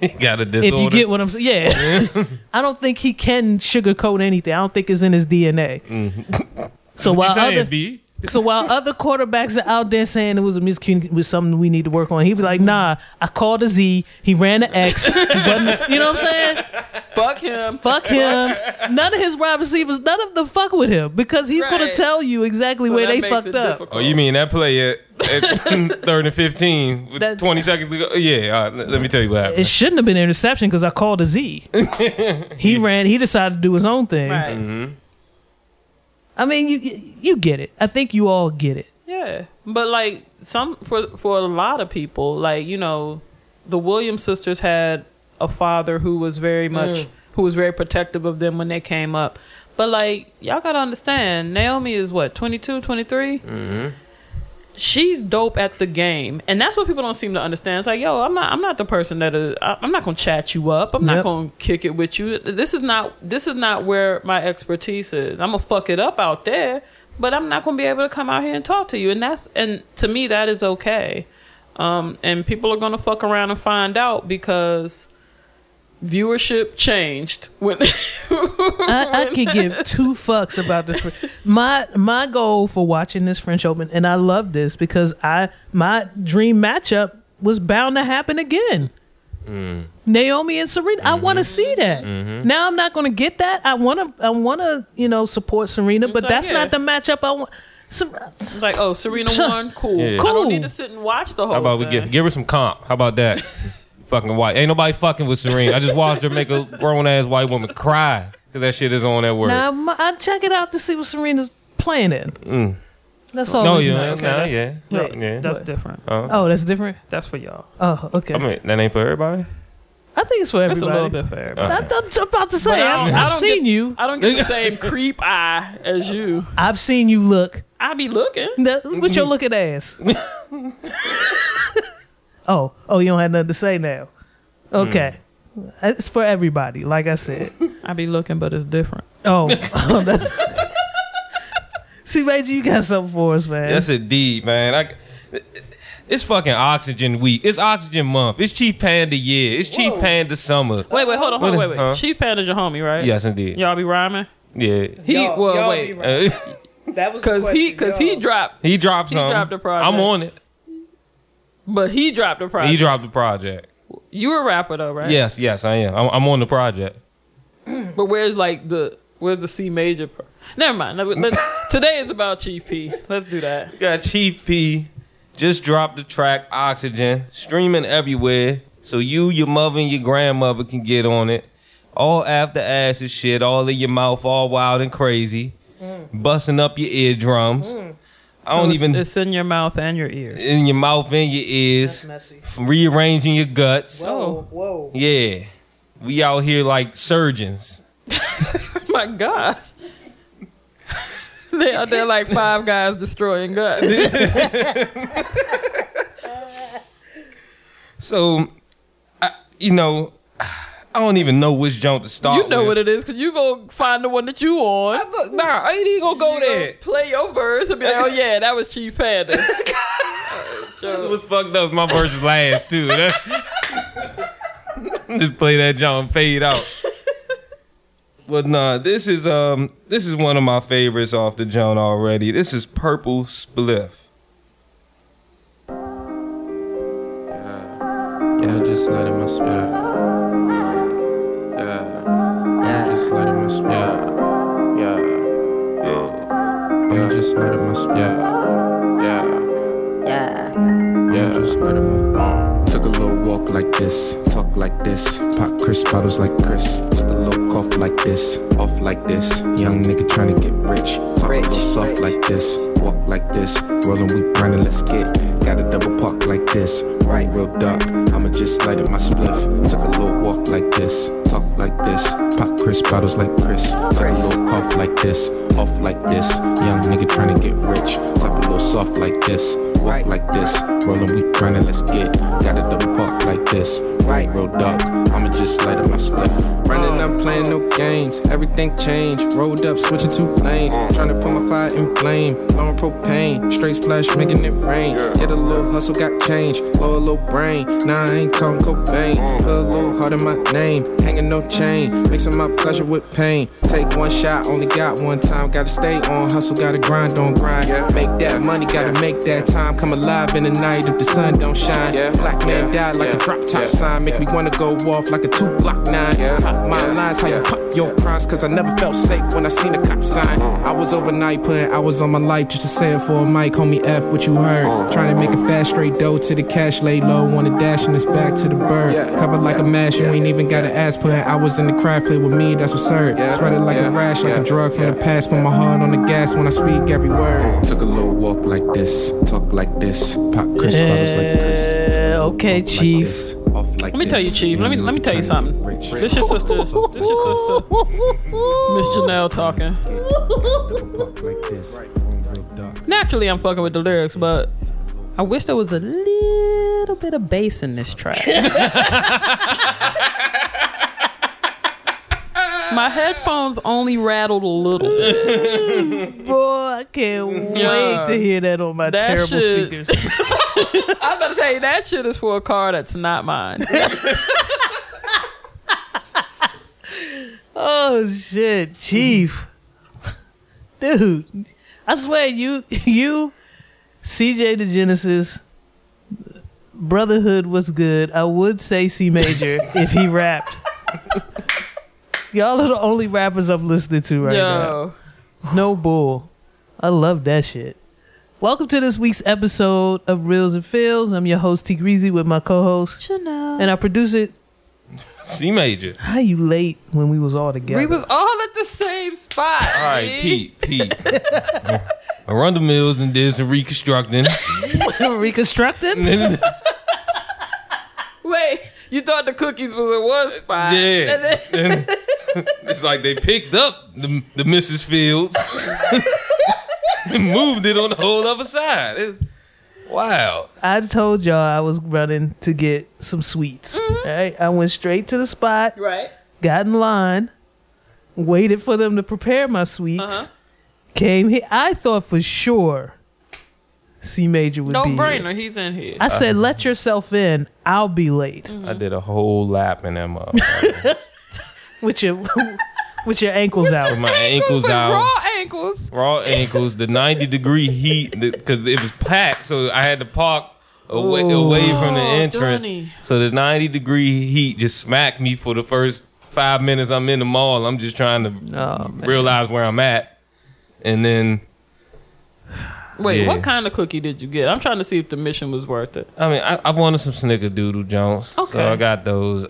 He got a disorder. If you get what I'm saying, yeah. I don't think he can sugarcoat anything. I don't think it's in his DNA. Mm-hmm. So what while saying, other B? So while other quarterbacks are out there saying it was a miscommunication, was something we need to work on, he'd be like, "Nah, I called a Z. He ran the X. You know what I'm saying? Fuck him. Fuck him. None of his wide receivers, none of them fuck with him because he's gonna tell you exactly So where they fucked up. difficult. Oh, you mean that play at, at third and fifteen with That- twenty seconds to go? Yeah, all right, let, let me tell you what happened. It shouldn't have been an interception because I called a Z. he ran. He decided to do his own thing. Right. Mm-hmm. I mean, you you get it. I think you all get it. Yeah, but like some for for a lot of people, like you know, the Williams sisters had a father who was very much who was very protective of them when they came up. But like y'all gotta understand, Naomi is what 22, 23? Mm-hmm. She's dope at the game, and that's what people don't seem to understand. It's like, yo, I'm not, I'm not the person that is, I- I'm not gonna chat you up. I'm not gonna kick it with you. This is not, this is not where my expertise is. I'm gonna fuck it up out there, but I'm not gonna be able to come out here and talk to you. And that's, and to me, that is okay. Um, and people are gonna fuck around and find out because viewership changed when. I, I could give two fucks about this. My my goal for watching this French Open, and I love this because I my dream matchup was bound to happen again. Mm. Naomi and Serena. I want Mm-hmm. to see that. Now I'm not going to get that. I want to. I want to. You know, support Serena, but like, that's yeah. not the matchup I want. Ser- like, oh, Serena won, cool. Yeah. I Cool. don't need to sit and watch the whole. How about we give give her some comp? How about that? fucking white. Ain't nobody fucking with Serena. I just watched her make a grown ass white woman cry because that shit is on that word. Now I'm- I check it out to see what Serena's playing in. Mm. That's all. No, that's yeah, nice. nah, yeah, Wait, yeah. That's different. Uh, Oh, that's different. That's for y'all. Oh, okay. I mean, that ain't for everybody. I think it's for That's a little bit for everybody. I, I'm about to say, But I I've, don't- I I've don't seen get- you. I don't get the same creep eye as you. I've seen you look. I be looking. That- What's your looking ass? oh, oh, you don't have nothing to say now. Hmm. Okay, it's for everybody. Like I said. I be looking, but it's different. Oh, oh that's. See, Reggie, you got something for us, man. That's a D, man. I, it's fucking oxygen week. It's oxygen month. It's Chief Panda year. It's Chief Panda summer. Wait, wait, hold on, hold on, wait, wait. Huh? Chief Panda's your homie, right? Yes, indeed. Y'all be rhyming. Yeah. He Y'all- well, y'all wait, be. That was because he because he dropped, he dropped He some. dropped the project. I'm on it. But he dropped the project. He dropped the project. You a rapper though, right? Yes, yes, I am. I'm, I'm on the project. But where's like the where's the C major? Pro- Never mind. Let- let- today is about Chief P. Let's do that. We got Chief P. Just dropped the track Oxygen, streaming everywhere, so you, your mother, and your grandmother can get on it. All after acid shit, all in your mouth, all wild and crazy, mm. busting up your eardrums. Mm. I don't it's- even It's in your mouth and your ears. in your mouth and your ears, messy. rearranging your guts. Whoa. Oh. whoa. Yeah, we out here like surgeons. My God. they out there like five guys destroying guts. So, I, you know, I don't even know which joint to start. you know with. what it is because you go find the one that you on. Look, nah, I ain't even gonna go You there. gonna Play your verse and be like, oh yeah, that was Chief Panda. It was fucked up. My verse is last too. That's, just play that John fade out. But nah, this is um this is one of my favorites off the John already. This is Purple Spliff. Yeah, just letting my spirit. Yeah, yeah, just letting my spirit. Yeah, yeah, Yeah. Yeah. just letting my spirit. Yeah, yeah, yeah, just letting my. Took a little walk like this, talk like this, pop Chris bottles like Chris. Off like this, off like this. Young nigga tryna get rich. Talk little soft like this, walk like this. Rollin', we grindin', let's get. Got a double park like this, right real dark. I'ma just light up my spliff. Took a little walk like this, talk like this. Pop Chris bottles like Chris. Took a little cough like this, off like this. Young nigga tryna get rich. Talk a little soft like this, walk like this. Rollin', we grindin', let's get. Got a double park like this, right real dark. I'ma just light up my spliff. Running, I'm playing no games. Everything changed. Rolled up, switching two lanes. to put my fire in flame. Blowing propane. Straight splash, making it rain. Get a little hustle, got change. Blow a little brain. Nah, I ain't talking cocaine. Put a little heart in my name. Hanging no chain. Mixing my pleasure with pain. Take one shot, only got one time. Gotta stay on hustle, gotta grind on grind. Make that money, gotta make that time. Come alive in the night if the sun don't shine. Black man die like a drop top sign. Make me wanna go off like a two block nine. Pop my lines, how you pop your crimes. Cause I never felt safe when I seen a cop sign. I was overnight putting hours on my life just to say it for a mic. Homie F, what you heard? Uh-huh. Trying to make it fast, straight dough to the cash, lay low. Wanna dash and it's back to the bird. Covered like a mash, you ain't even gotta ask. Putting hours in the craft, play with me, that's what's served. Spread it like a rash, like a drug from the past. Put my heart on the gas when I speak every word. Took a little walk like this, talk like this. Pop Chris bottles like Chris. Okay, cough Chief. this, off like Let me tell you. Chief. Let me let me tell you something. get rich. This your sister. This your sister, Miss Janelle talking. Double park like this, real dark. Naturally, I'm fucking with the lyrics, but I wish there was a little bit of bass in this track. My headphones only rattled a little bit. Boy, I can't Yeah. wait to hear that on my That terrible shit- speakers. I'm about to tell you that shit is for a car that's not mine. Oh shit, Chief. Dude. I swear you you CJ the Genesis Brotherhood was good. I would say C major if he rapped. Y'all are the only rappers I'm listening to right Yo, now. No bull. I love that shit. Welcome to this week's episode of Reels and Feels. I'm your host T Greasy with my co-host Chanel. and our producer. C major. How you late when we was all together? we was all at the same spot. All right, Pete, Pete. I run the mills and did some reconstructing. Reconstructing? Wait, you thought the cookies was in one spot? And it's like they picked up the, the Mrs. Fields and moved it on the whole other side. It was, wow. I told y'all I was running to get some sweets. Mm-hmm. Right? I went straight to the spot, Right. got in line, waited for them to prepare my sweets. Uh-huh. Came here. I thought for sure C major would No be here. brainer. He's in here. I said, uh-huh. "Let yourself in. I'll be late mm-hmm. I did a whole lap in that motherfucker. with your with your ankles With out." my ankles With out. raw ankles. raw ankles, the 90 degree heat, because it was packed, so I had to park away, Ooh. away from the Oh, entrance. Donnie. So the 90 degree heat just smacked me for the first five minutes I'm in the mall. I'm just trying to Oh, realize where I'm at. And then, Wait, Yeah. what kind of cookie did you get? I'm trying to see if the mission was worth it. I mean, I, I wanted some Snickerdoodle Jones. Okay. So I got those.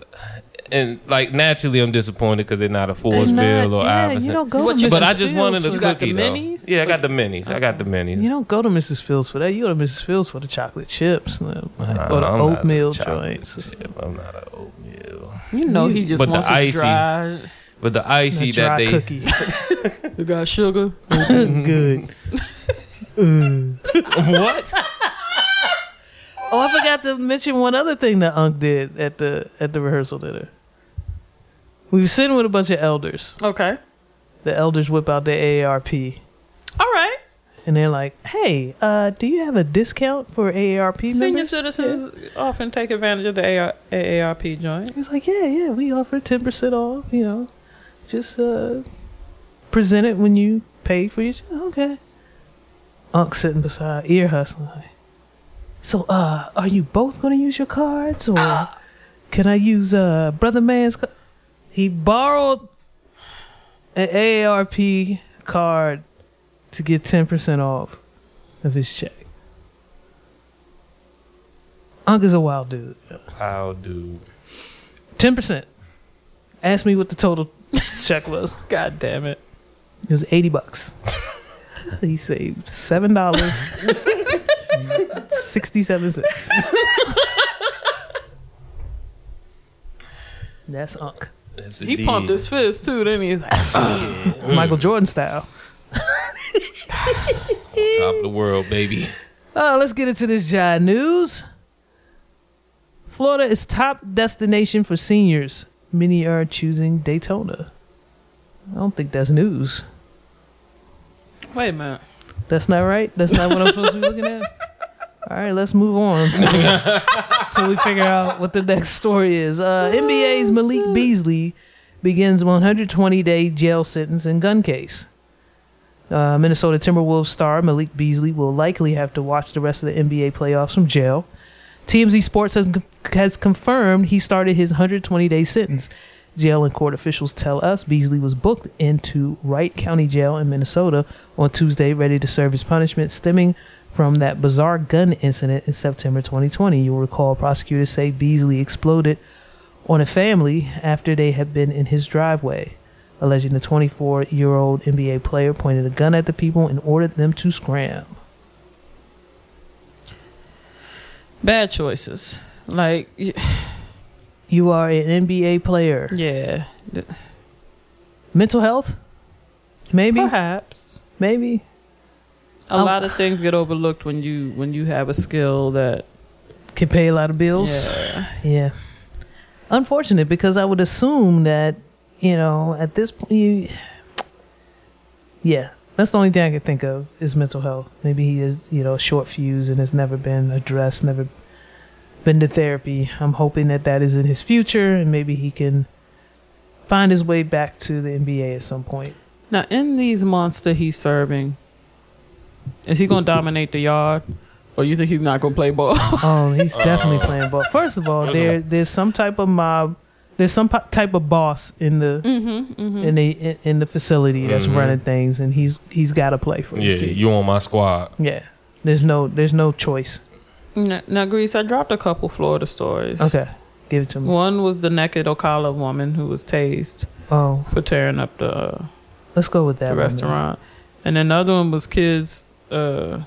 And like naturally, I'm disappointed because they're not a They're Forestville not- or yeah, Iverson. you don't go What to you- Mrs. but I just Fields wanted a You got the cookie. though. minis? Yeah, I got the minis. I got the minis. You don't go to Mrs. Fields for that. You go to Mrs. Fields for the chocolate chips uh, or the I'm not a oatmeal joints. chip. I'm not an oatmeal. You know he just But the wants it icy- dry. But the icy A dry that they cookie. You got sugar. Good. Mm. what? Oh, I forgot to mention one other thing that Unc did at the at the rehearsal dinner. We were sitting with a bunch of elders. Okay. The elders whip out their AARP All right. and they're like, "Hey, uh, do you have a discount for AARP Senior members?" citizens often take advantage of the AR- AARP joint. He was like, "Yeah, yeah, we offer ten percent off. You know, just uh, present it when you pay for your okay." Unc sitting beside ear hustling. So, uh, are you both gonna use your cards, or can I use uh brother man's? ca-" He borrowed an AARP card to get ten percent off of his check. Unc is a wild dude. Wow, dude. Ten percent. Ask me what the total check was. God damn it. It was eighty bucks. he saved seven dollars sixty-seven cents. That's Unc. That's He pumped his fist too, didn't he? He's like, Michael Jordan style. top of the world, baby. Oh, let's get into this Jai news. Florida is top destination for seniors. Many are choosing Daytona. I don't think that's news. Wait a minute. That's not right. That's not what I'm supposed to be looking at. All right, let's move on so we figure out what the next story is. Uh, NBA's Malik Beasley begins 120 day jail sentence in gun case. Uh, Minnesota Timberwolves star Malik Beasley will likely have to watch the rest of the NBA playoffs from jail. TMZ Sports has, has confirmed he started his 120 day sentence. Jail and court officials tell us Beasley was booked into Wright County Jail in Minnesota on Tuesday, ready to serve his punishment stemming from that bizarre gun incident in September 2020. You'll recall prosecutors say Beasley exploded on a family after they had been in his driveway, alleging the 24 year old NBA player pointed a gun at the people and ordered them to scram. Bad choices. Like, You are an NBA player. yeah. Mental health? Maybe. Perhaps. Maybe. A Um, lot of things get overlooked when you when you have a skill that Can pay a lot of bills. yeah. Yeah. Unfortunate because I would assume that, you know, at this point, you, yeah, that's the only thing I can think of is mental health. Maybe he is, you know, short fuse and has never been addressed, never been to therapy. I'm hoping that that is in his future and maybe he can find his way back to the NBA at some point. Now, in these months that he's serving, is he going to dominate the yard, or you think he's not going to play ball? Oh, he's definitely playing ball. First of all, there there's some type of mob, there's some po- type of boss in the mm-hmm, mm-hmm. in the in, in the facility that's Mhm. running things, and he's he's got to play for Yeah, his team. you on my squad. yeah, there's no there's no choice. Now, now, Grease, I dropped a couple Florida stories. Okay, give it to me. One was the naked Ocala woman who was tased Oh, for tearing up the, uh, let's go with that. the one, restaurant. And another one was kids uh,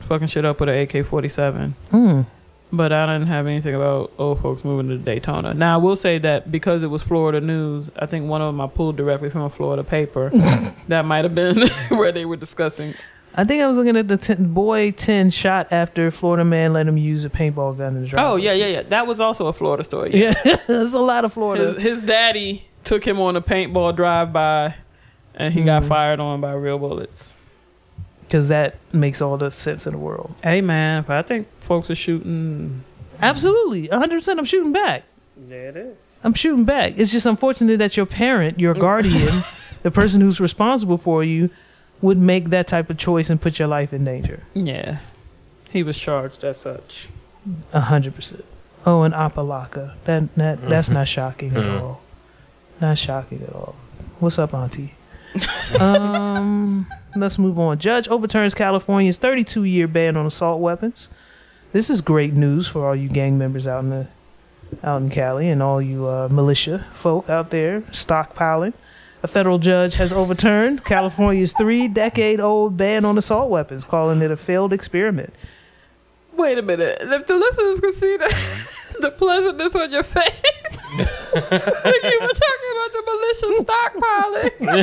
fucking shit up with an AK 47. then. But I didn't have anything about old folks moving to Daytona. Now, I will say that because it was Florida news, I think one of them I pulled directly from a Florida paper. that might have been where they were discussing. I think I was looking at the ten, boy ten shot after Florida man let him use a paintball gun in the driveway. Oh, yeah, yeah, yeah. That was also a Florida story. yeah. There's a lot of Florida. His, his daddy took him on a paintball drive by, and he got Mhm. fired on by real bullets. Because that makes all the sense in the world. Hey man, if I think folks are shooting, Absolutely, 100. percent I'm shooting back. Yeah, it is. I'm shooting back. It's just unfortunate that your parent, your guardian, the person who's responsible for you, would make that type of choice and put your life in danger. Yeah, he was charged as such. A hundred percent. Oh, and Apalaka. That that that's not shocking at Mhm. all. Not shocking at all. What's up, Auntie? um, let's move on. Judge overturns California's 32 year ban on assault weapons. This is great news for all you gang members out in the out in Cali and all you uh, militia folk out there stockpiling. A federal judge has overturned California's three decade old ban on assault weapons, calling it a failed experiment. Wait a minute. If the listeners can see the, the pleasantness on your face, like you were talking about the militia stockpiling. I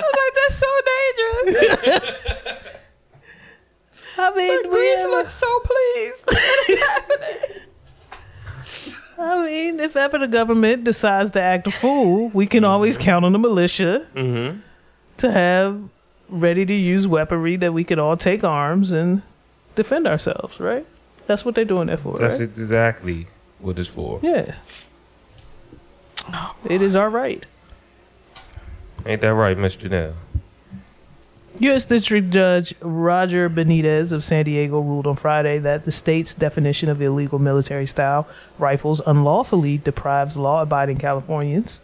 was like, that's so dangerous. I mean, Like, Grease looks so pleased. I mean, if ever the government decides to act a fool, we can always count on the militia Mm-hmm. to have ready to use weaponry that we could all take arms and defend ourselves, right? That's what they're doing that for, That's right? exactly what it's for. Yeah. It is our right. Ain't that right, Miss Janelle? U.S. District Judge Roger Benitez of San Diego ruled on Friday that the state's definition of illegal military style rifles unlawfully deprives law abiding Californians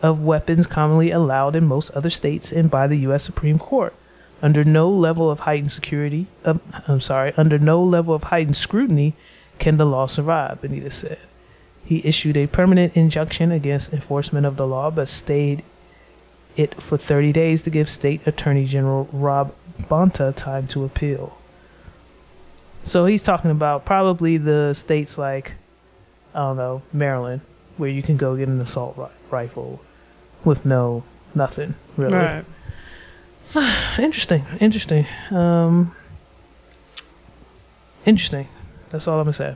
of weapons commonly allowed in most other states and by the U.S. Supreme Court. Under no level of heightened security, um, I'm sorry, under no level of heightened scrutiny can the law survive, Benitez said. He issued a permanent injunction against enforcement of the law, but stayed it for 30 days to give State Attorney General Rob Bonta time to appeal. So he's talking about probably the states like, I don't know, Maryland, where you can go get an assault ri- rifle with no nothing really. Right. Interesting, interesting. Um, interesting. That's all I'm gonna say.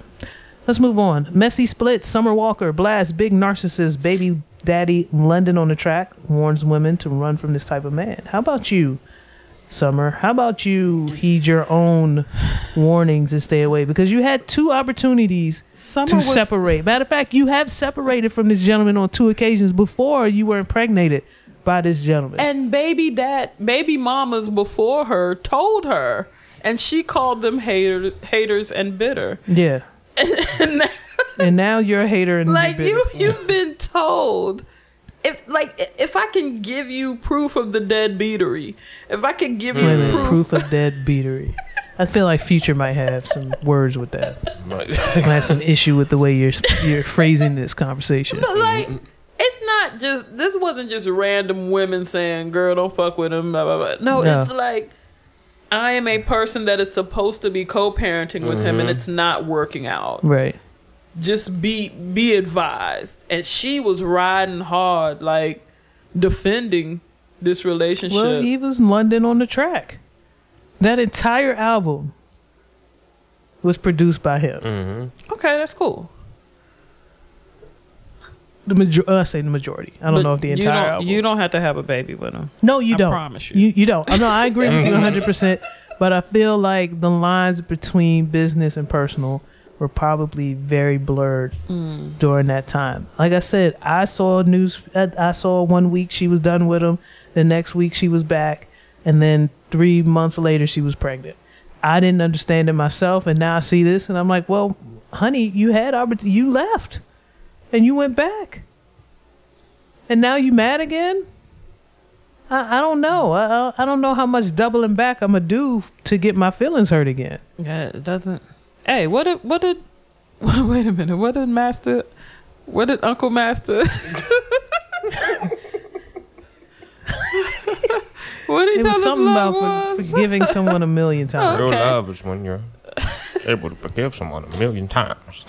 Let's move on. Messy split. Summer Walker Blast, big narcissist baby daddy London on the track. Warns women to run from this type of man. How about you, Summer? How about you heed your own warnings and stay away because you had two opportunities Summer to was, separate. Matter of fact, you have separated from this gentleman on two occasions before you were impregnated by this gentleman. and baby dad, baby mamas before her told her, and she called them haters, haters and bitter. yeah. and now you're a hater and like you, you've been told. If like if I can give you proof of the dead beatery, if I can give you Wait proof, proof of dead beatery. I feel like Future might have some words with that. Like, Might have some issue with the way you're you're phrasing this conversation. But like, it's not just this wasn't just random women saying, "Girl, don't fuck with him." Blah blah blah. No, No. it's like I am a person that is supposed to be co-parenting with him, and it's not working out. Right. Just be be advised. And she was riding hard, like defending this relationship. Well, he was London on the track. That entire album was produced by him. mhm. okay, that's cool. The major- uh, I say the majority. I don't But know if the you entire don't, album. You don't have to have a baby with him. No, you I don't. promise you. You, you don't. No, I agree with you 100%. But I feel like the lines between business and personal were probably very blurred Hmm. during that time. Like I said, I saw news. I, I saw one week she was done with him. The next week she was back. And then three months later she was pregnant. I didn't understand it myself. And now I see this and I'm like, well, honey, you had oppor- You left. And you went back. And now you mad again? I, I don't know. I, I I don't know how much doubling back I'm gonna do to get my feelings hurt again. Yeah, it doesn't. Hey, what did what did? Wait a minute. What did Master? What did Uncle Master? what did he It tell was us something love about for, was? forgiving someone a million times. Real Okay. love is when you're able to forgive someone a million times.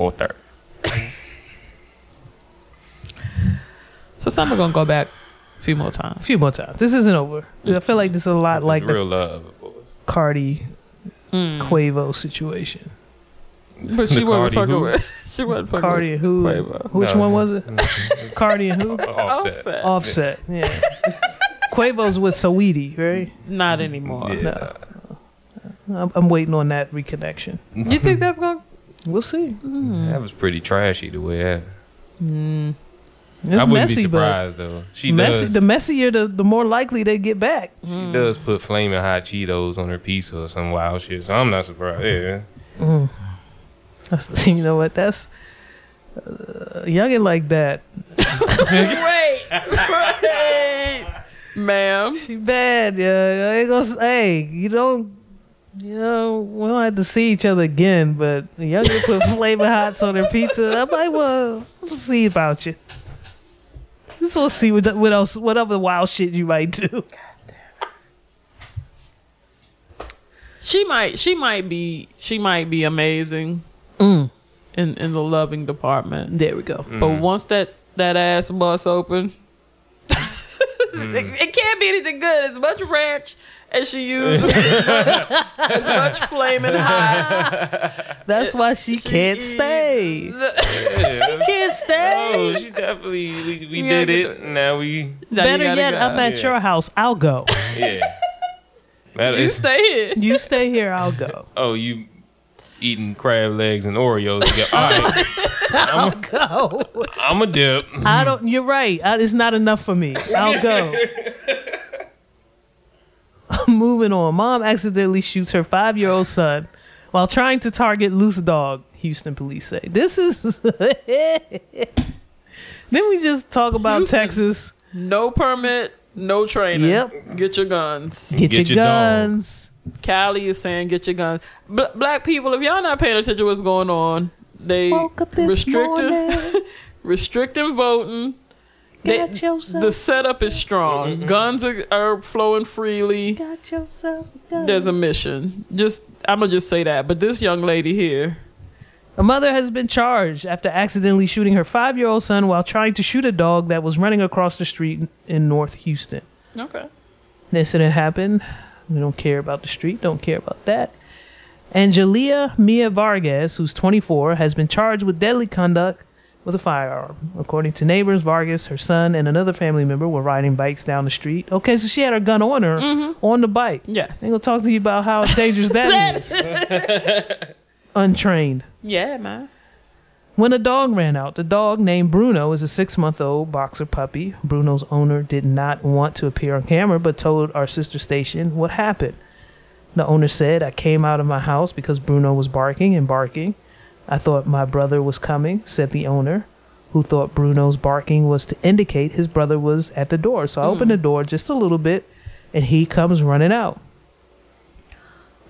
Four thirty. So Summer gonna go back a few more times. A few more times. This isn't over. I feel like this is a lot like the real love. boy. Cardi Mm. Quavo situation. But she The wasn't Cardi fucking who? with. She wasn't fucking Cardi with and who? Quavo. Which No. one was it? Cardi and who? Offset. Offset. Offset. Yeah. Quavo's with Saweetie, right? Not anymore. Yeah. I'm, I'm waiting on that reconnection. You think that's gonna? We'll see. Mm. That was pretty trashy the way that. Mm. It's I wouldn't messy, be but surprised though. She messy, does. the messier, the, the more likely they get back. she mm. does put flaming hot Cheetos on her pizza or some wild shit. So I'm not surprised. Yeah. That's, you know what? That's uh, youngin like that. Wait, wait, ma'am. She bad. Yeah, I ain't Hey, you don't. You know, we don't have to see each other again. But youngin put flavor hots on their pizza. I might well see about you. Just want to see what what else, what other wild shit you might do. She might. She might be. She might be amazing Mm. in in the loving department. There we go. But once that that ass bust open, it, it can't be anything good. As much ranch as she used, as much flaming hot. That's why she can't eats- stay. yeah. Can't stay. Oh, she definitely. We, we Yeah, did get it. Now we. Now Better gotta yet, go. I'm at Yeah. your house. I'll go. Yeah. That You is. stay here. You stay here. I'll go. Oh, you eating crab legs and Oreos together. All right. I'll go. I'm a dip. I don't. You're right. I, it's not enough for me. I'll go. Moving on. Mom accidentally shoots her five-year-old son while trying to target loose dog. Houston police say this is. Didn't we just talk about Houston. Texas? No permit, no training. Yep. Get your guns. Get, Get your, your dog. guns. Cali is saying get your guns. Bl- black people, if y'all not paying attention to what's going on, they Woke restricting restricting voting. They- yourself- the setup is strong. Guns are, are flowing freely. Got yourself a. There's a mission. Just I'm gonna just say that. But this young lady here, A mother has been charged after accidentally shooting her five year old son while trying to shoot a dog that was running across the street in North Houston. okay, The incident happened. We don't care about the street, don't care about that. Angelia Mia Vargas, who's 24, has been charged with deadly conduct with a firearm. According to neighbors, Vargas, her son, and another family member were riding bikes down the street. Okay, so she had her gun on her mm-hmm. on the bike. yes, I'm gonna talk to you about how dangerous that is. Untrained. yeah, man. When a dog ran out, the dog named Bruno is a six month old boxer puppy. Bruno's owner did not want to appear on camera but told our sister station what happened. The owner said, I came out of my house because Bruno was barking and barking. I thought my brother was coming, said the owner, who thought Bruno's barking was to indicate his brother was at the door. So I opened the door just a little bit and he comes running out.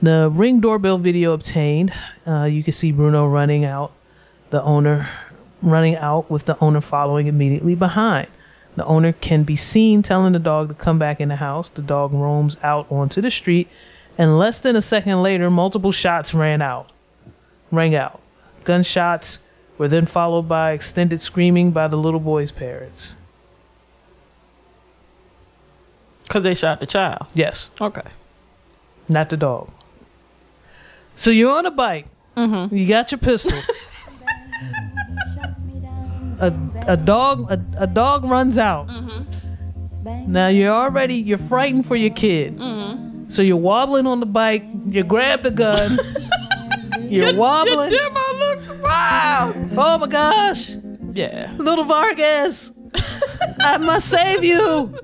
The ring doorbell video obtained, uh, you can see Bruno running out the owner running out with the owner following immediately behind. The owner can be seen telling the dog to come back in the house. The dog roams out onto the street, and less than a second later, multiple shots ran out. Rang out. Gunshots were then followed by extended screaming by the little boy's parents. Cause they shot the child. Yes, Okay. not the dog. So you're on a bike. Mm-hmm. You got your pistol. a, a dog a, a dog runs out. Mm-hmm. Now you're already you're frightened for your kid. Mm-hmm. So you're wobbling on the bike. You grab the gun. you're wobbling. Demo looks wild. Oh my gosh, Yeah. little Vargas! I must save you.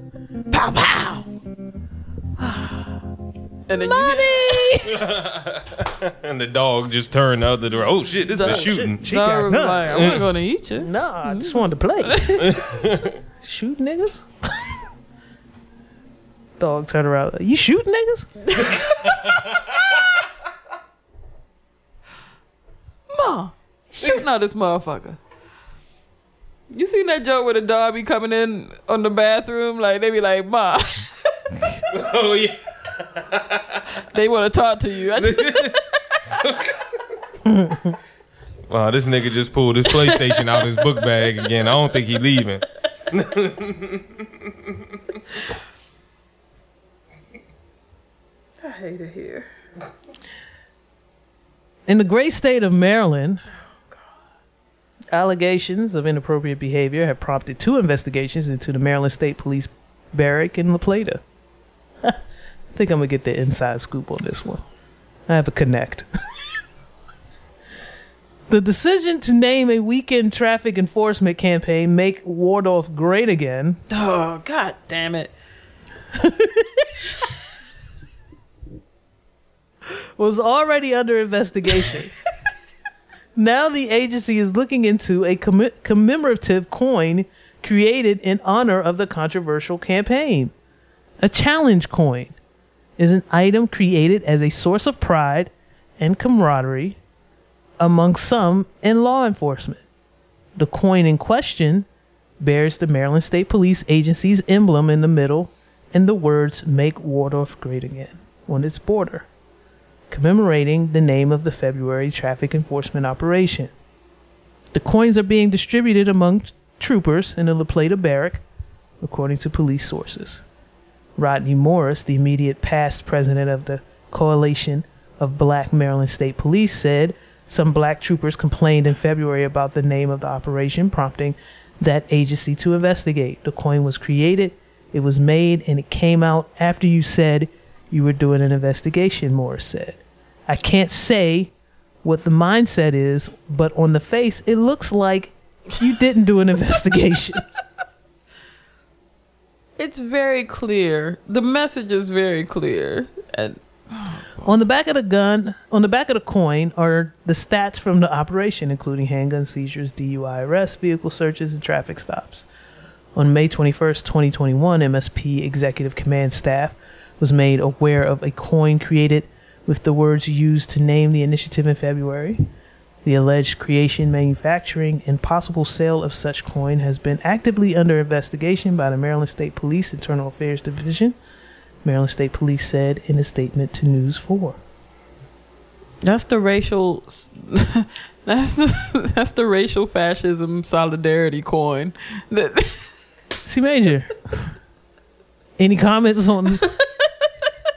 Pow pow. And then Mommy. And the dog just turned out the door. Oh shit, this is shooting. you She get, got was gun. like, I'm not gonna eat you. No, I just wanted to play. shoot niggas. Dog turn around. You shoot niggas? Ma, shooting out this motherfucker. You seen that joke where the dog be coming in on the bathroom? Like they be like, Ma, Oh yeah. they want to talk to you. Wow, this nigga just pulled his PlayStation out of his book bag again. I don't think he leaving. I hate it here. In the great state of Maryland, allegations of inappropriate behavior have prompted two investigations into the Maryland State Police barrack in La Plata. I think I'm gonna get the inside scoop on this one. I have a connect. the decision to name a weekend traffic enforcement campaign "Make Waldorf Great Again" Oh God damn it! was already under investigation. now the agency is looking into a comm- commemorative coin created in honor of the controversial campaign. A challenge coin is an item created as a source of pride and camaraderie among some in law enforcement. The coin in question bears the Maryland State Police Agency's emblem in the middle and the words Make Waldorf Great Again on its border commemorating the name of the February traffic enforcement operation. The coins are being distributed among troopers in the La Plata barrack, according to police sources. Rodney Morris, the immediate past president of the Coalition of Black Maryland State Police, said some black troopers complained in February about the name of the operation, prompting that agency to investigate. The coin was created, it was made, and it came out after you said you were doing an investigation, Morris said. I can't say what the mindset is, but on the face, it looks like you didn't do an investigation. It's very clear. The message is very clear, and oh, on the back of the gun, on the back of the coin, are the stats from the operation, including handgun seizures, DUI arrests, vehicle searches, and traffic stops. On May 21st, 2021, MSP Executive Command staff was made aware of a coin created with the words used to name the initiative in February. The alleged creation, manufacturing, and possible sale of such coin has been actively under investigation by the Maryland State Police Internal Affairs Division. Maryland State Police said in a statement to News 4. That's the racial. That's the that's the racial fascism solidarity coin. That- C Major, any comments on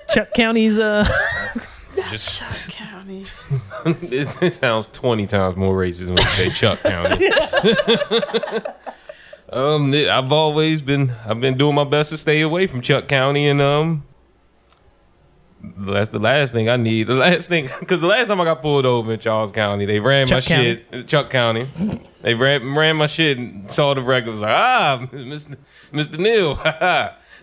Chuck County's uh Just County. this, this sounds twenty times more racist when you say Chuck County. um, I've always been I've been doing my best to stay away from Chuck County, and um, that's the last thing I need. The last thing because the last time I got pulled over in Charles County, they ran my Chuck County. shit. Chuck County, they ran ran my shit and saw the record. Was like, ah, Mr. Mr. Neil.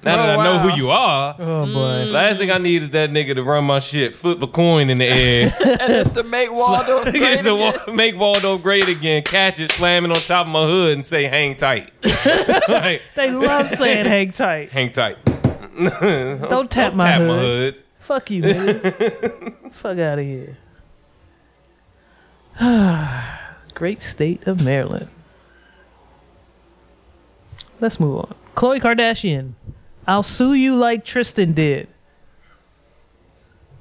Now that Oh, I know wow. who you are. oh boy. Mm. Last thing I need is that nigga to run my shit, flip a coin in the air. and it's to make Waldo It's great to again. wa- make Waldo great again. Catch it, slam it on top of my hood, and say, "Hang tight." like, They love saying hang tight. hang tight. Don't tap my Tap hood. my hood. Fuck you, nigga. Fuck out of here. Great state of Maryland. Let's move on. Khloe Kardashian. I'll sue you like Tristan did.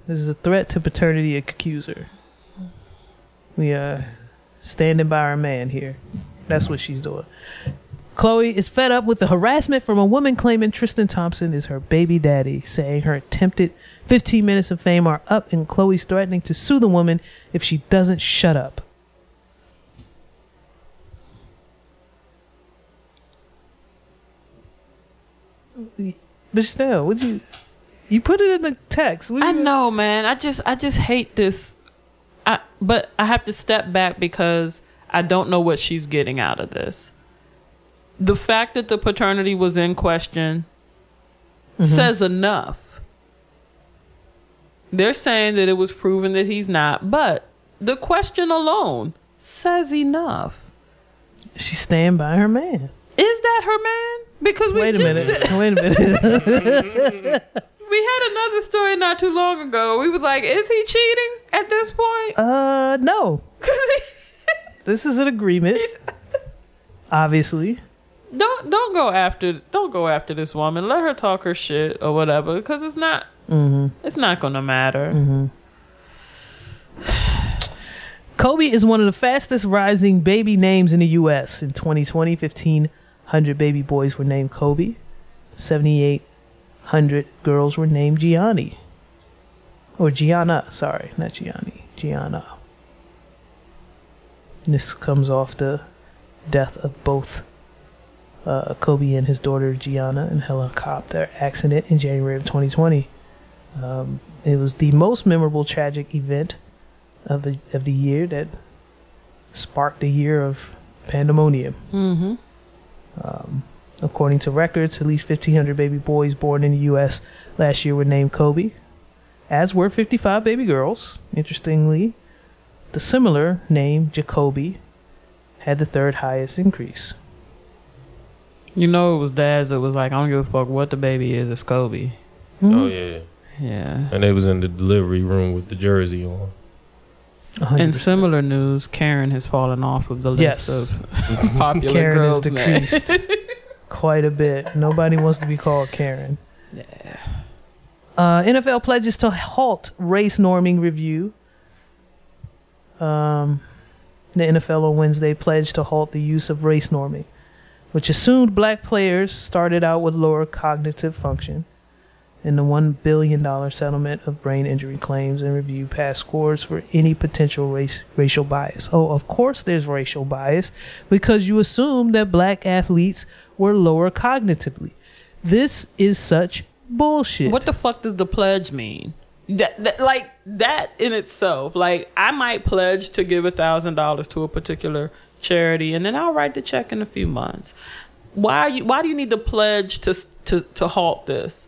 This is a threat to paternity accuser. We are standing by our man here. That's what she's doing. Khloe is fed up with the harassment from a woman claiming Tristan Thompson is her baby daddy, saying her attempted 15 minutes of fame are up, and Khloe's threatening to sue the woman if she doesn't shut up. But still, would you? You put it in the text. I you- know, man. I just I just hate this. I but I have to step back because I don't know what she's getting out of this. The fact that the paternity was in question mm-hmm. says enough. They're saying that it was proven that he's not, but the question alone says enough. She's staying by her man. Is that her man? Because we Wait a just minute. Wait a minute. we had another story not too long ago. We was like, is he cheating at this point? uh, no. This is an agreement. Obviously. don't don't go after don't go after this woman. Let her talk her shit or whatever because it's not it's not gonna matter. Kobe is one of the fastest rising baby names in the U.S. In 2020, 1,500 baby boys were named Kobe. 7,800 girls were named Gianni. Or Gianna, sorry, not Gianni. Gianna. This comes off the death of both uh, Kobe and his daughter Gianna in helicopter accident in January of 2020. Um, it was the most memorable tragic event of the of the year that sparked a year of pandemonium. Mm-hmm. Um, according to records, at least 1,500 baby boys born in the U.S. last year were named Kobe, as were 55 baby girls. Interestingly, the similar name Jacoby had the third highest increase. You know, it was dads that was like, I don't give a fuck what the baby is. It's Kobe. Oh yeah, Yeah. and they was in the delivery room with the jersey on. 100%. In similar news, Karen has fallen off of the list Yes. of popular Karen has girls' names. decreased quite a bit. Nobody wants to be called Karen. Uh, NFL pledges to halt race norming review. Um, the NFL on Wednesday pledged to halt the use of race norming, which assumed black players started out with lower cognitive function. In the $1 billion settlement of brain injury claims and review past scores for any potential race racial bias. Oh, of course there's racial bias because you assume that black athletes were lower cognitively. This is such bullshit. What the fuck does the pledge mean? That, that like that in itself. Like I might pledge to give a thousand dollars to a particular charity, and then I'll write the check in a few months. Why you? Why do you need to pledge to to to halt this?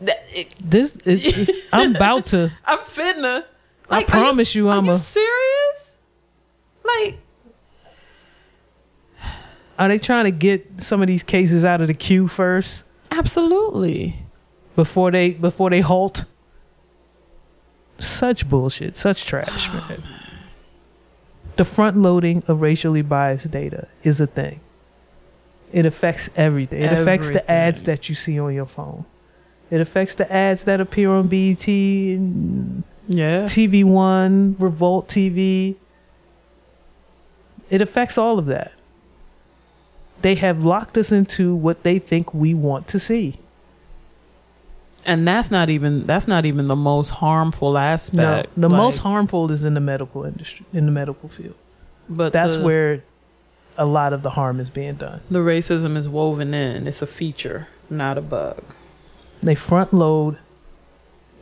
That it, This is, is- I'm about to. I'm finna. I Like, are promise you, are I'm you a- serious? Like Are they trying to get some of these cases out of the queue first absolutely. before they before they halt? Such bullshit. Such trash, man. The front loading of racially biased data is a thing. It affects everything. It affects the ads that you see on your phone. It affects the ads that appear on BET and Yeah. TV One, Revolt TV. It affects all of that. They have locked us into what they think we want to see. And that's not even that's not even the most harmful aspect. No, the Like, most harmful is in the medical industry, in the medical field. but That's the, where a lot of the harm is being done. the racism is woven in. It's a feature, not a bug. They front load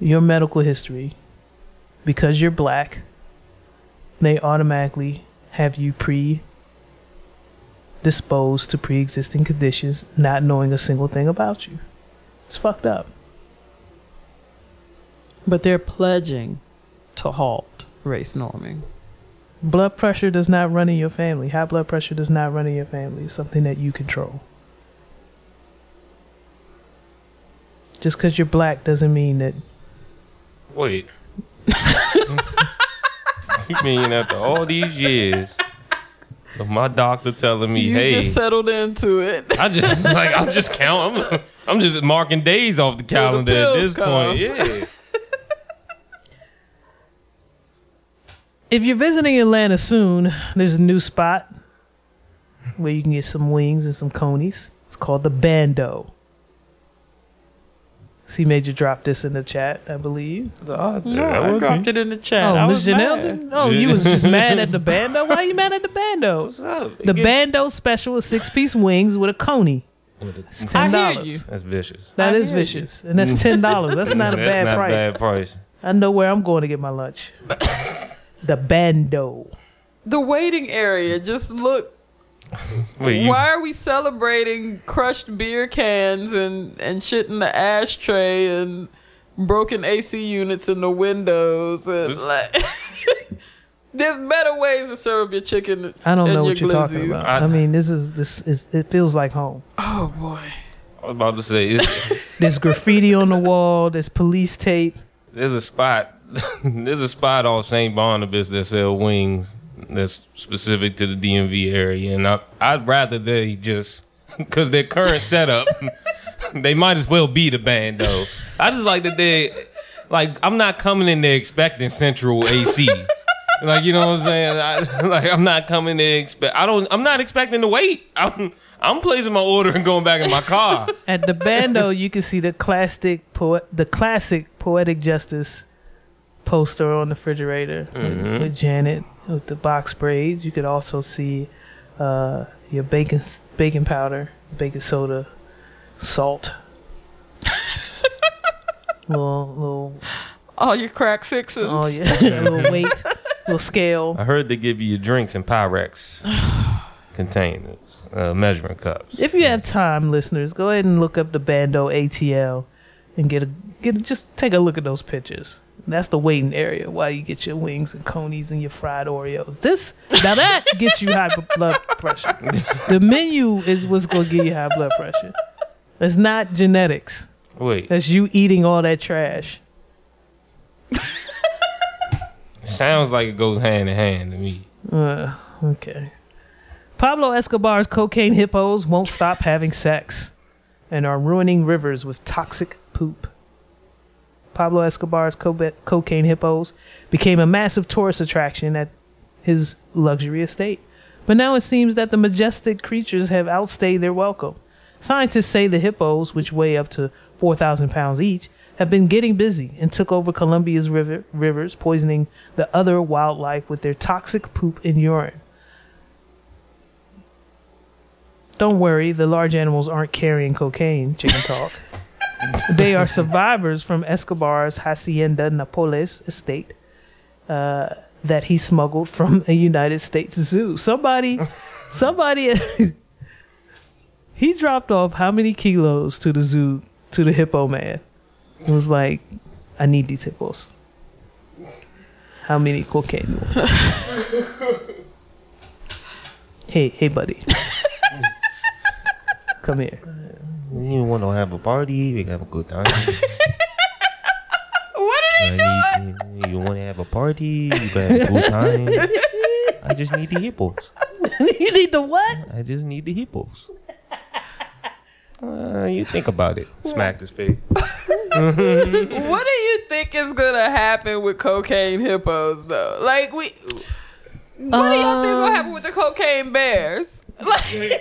your medical history because you're black. They automatically have you pre disposed to pre existing conditions, not knowing a single thing about you. It's fucked up. But they're pledging to halt race norming. Blood pressure does not run in your family. High blood pressure does not run in your family. It's something that you control. Just because you're black doesn't mean that Wait. you mean after all these years of my doctor telling me, hey. You hey, just settled into it. I just like I'm just counting. I'm, I'm just marking days off the the calendar at pills this come. point. Yeah. If you're visiting Atlanta soon, there's a new spot where you can get some wings and some conies. It's called the Bando. C Major drop this in the chat, I believe. Oh, No, I dropped it in the chat. Oh, was Miss Janelle? mad. did? Oh, you was just mad at the Bando? Why you mad at the Bando? What's up? The Bando special is six piece wings with a coney. It's ten I hear dollars. you. That's vicious. That I is hear you. vicious, and that's ten dollars. That's not a That's bad not price. bad price. I know where I'm going to get my lunch. the Bando. The waiting area. Just look. Wait, you, Why are we celebrating crushed beer cans and and shit in the ashtray and broken AC units in the windows and This- like. There's better ways to serve your chicken. I don't know your what you're talking about. I, I- mean, this is this is it feels like home. Oh boy. I was about to say, it's, There's graffiti on the wall. There's police tape. there's a spot. there's a spot off St. Barnabas that sell wings that's specific to the DMV area, and I, I'd rather they just because their current setup, they might as well be the Bando. I just like that they like I'm not coming in there expecting central AC. Like you know what I'm saying? I, like I'm not coming there expect. I don't. I'm not expecting to wait. I'm. I'm placing my order and going back in my car. At the Bando, you can see the classic poet, the classic poetic justice poster on the refrigerator with- Mhm. with, Janet with the box braids. You could also see uh, your bacon baking powder, baking soda, salt. little little All your crack fixes. oh yeah, a little weight, little scale. I heard they give you your drinks in Pyrex containers, uh, measuring cups. If you have time, listeners, go ahead and look up the Bando ATL and get a get a, just take a look at those pictures. That's the waiting area while you get your wings and conies and your fried Oreos. This now that gets you high blood pressure. The menu is what's gonna give you high blood pressure. It's not genetics. Wait, That's you eating all that trash. sounds like it goes hand in hand to me. Uh, okay. Pablo Escobar's cocaine hippos won't stop having sex and are ruining rivers with toxic poop. Pablo Escobar's co- cocaine hippos became a massive tourist attraction at his luxury estate. But now it seems that the majestic creatures have outstayed their welcome. Scientists say the hippos, which weigh up to 4,000 pounds each, have been getting busy and took over Colombia's river, rivers, poisoning the other wildlife with their toxic poop and urine. Don't worry, the large animals aren't carrying cocaine, chicken talk. they are survivors from Escobar's Hacienda Napoles estate uh, that he smuggled from a United States zoo. Somebody, somebody, he dropped off how many kilos to the zoo, to the hippo man? It was like, I need these hippos. How many cocaine? hey, hey, buddy. Come here. You want to have a party? We can have a good time. What did he I need, you want to have a party? You better have a good time. I just need the hippos. you need the what? I just need the hippos. Uh, you think about it. Smacked his face. What do you think is gonna happen with cocaine hippos though? Like we what do y'all think gonna happen with the cocaine bears? Like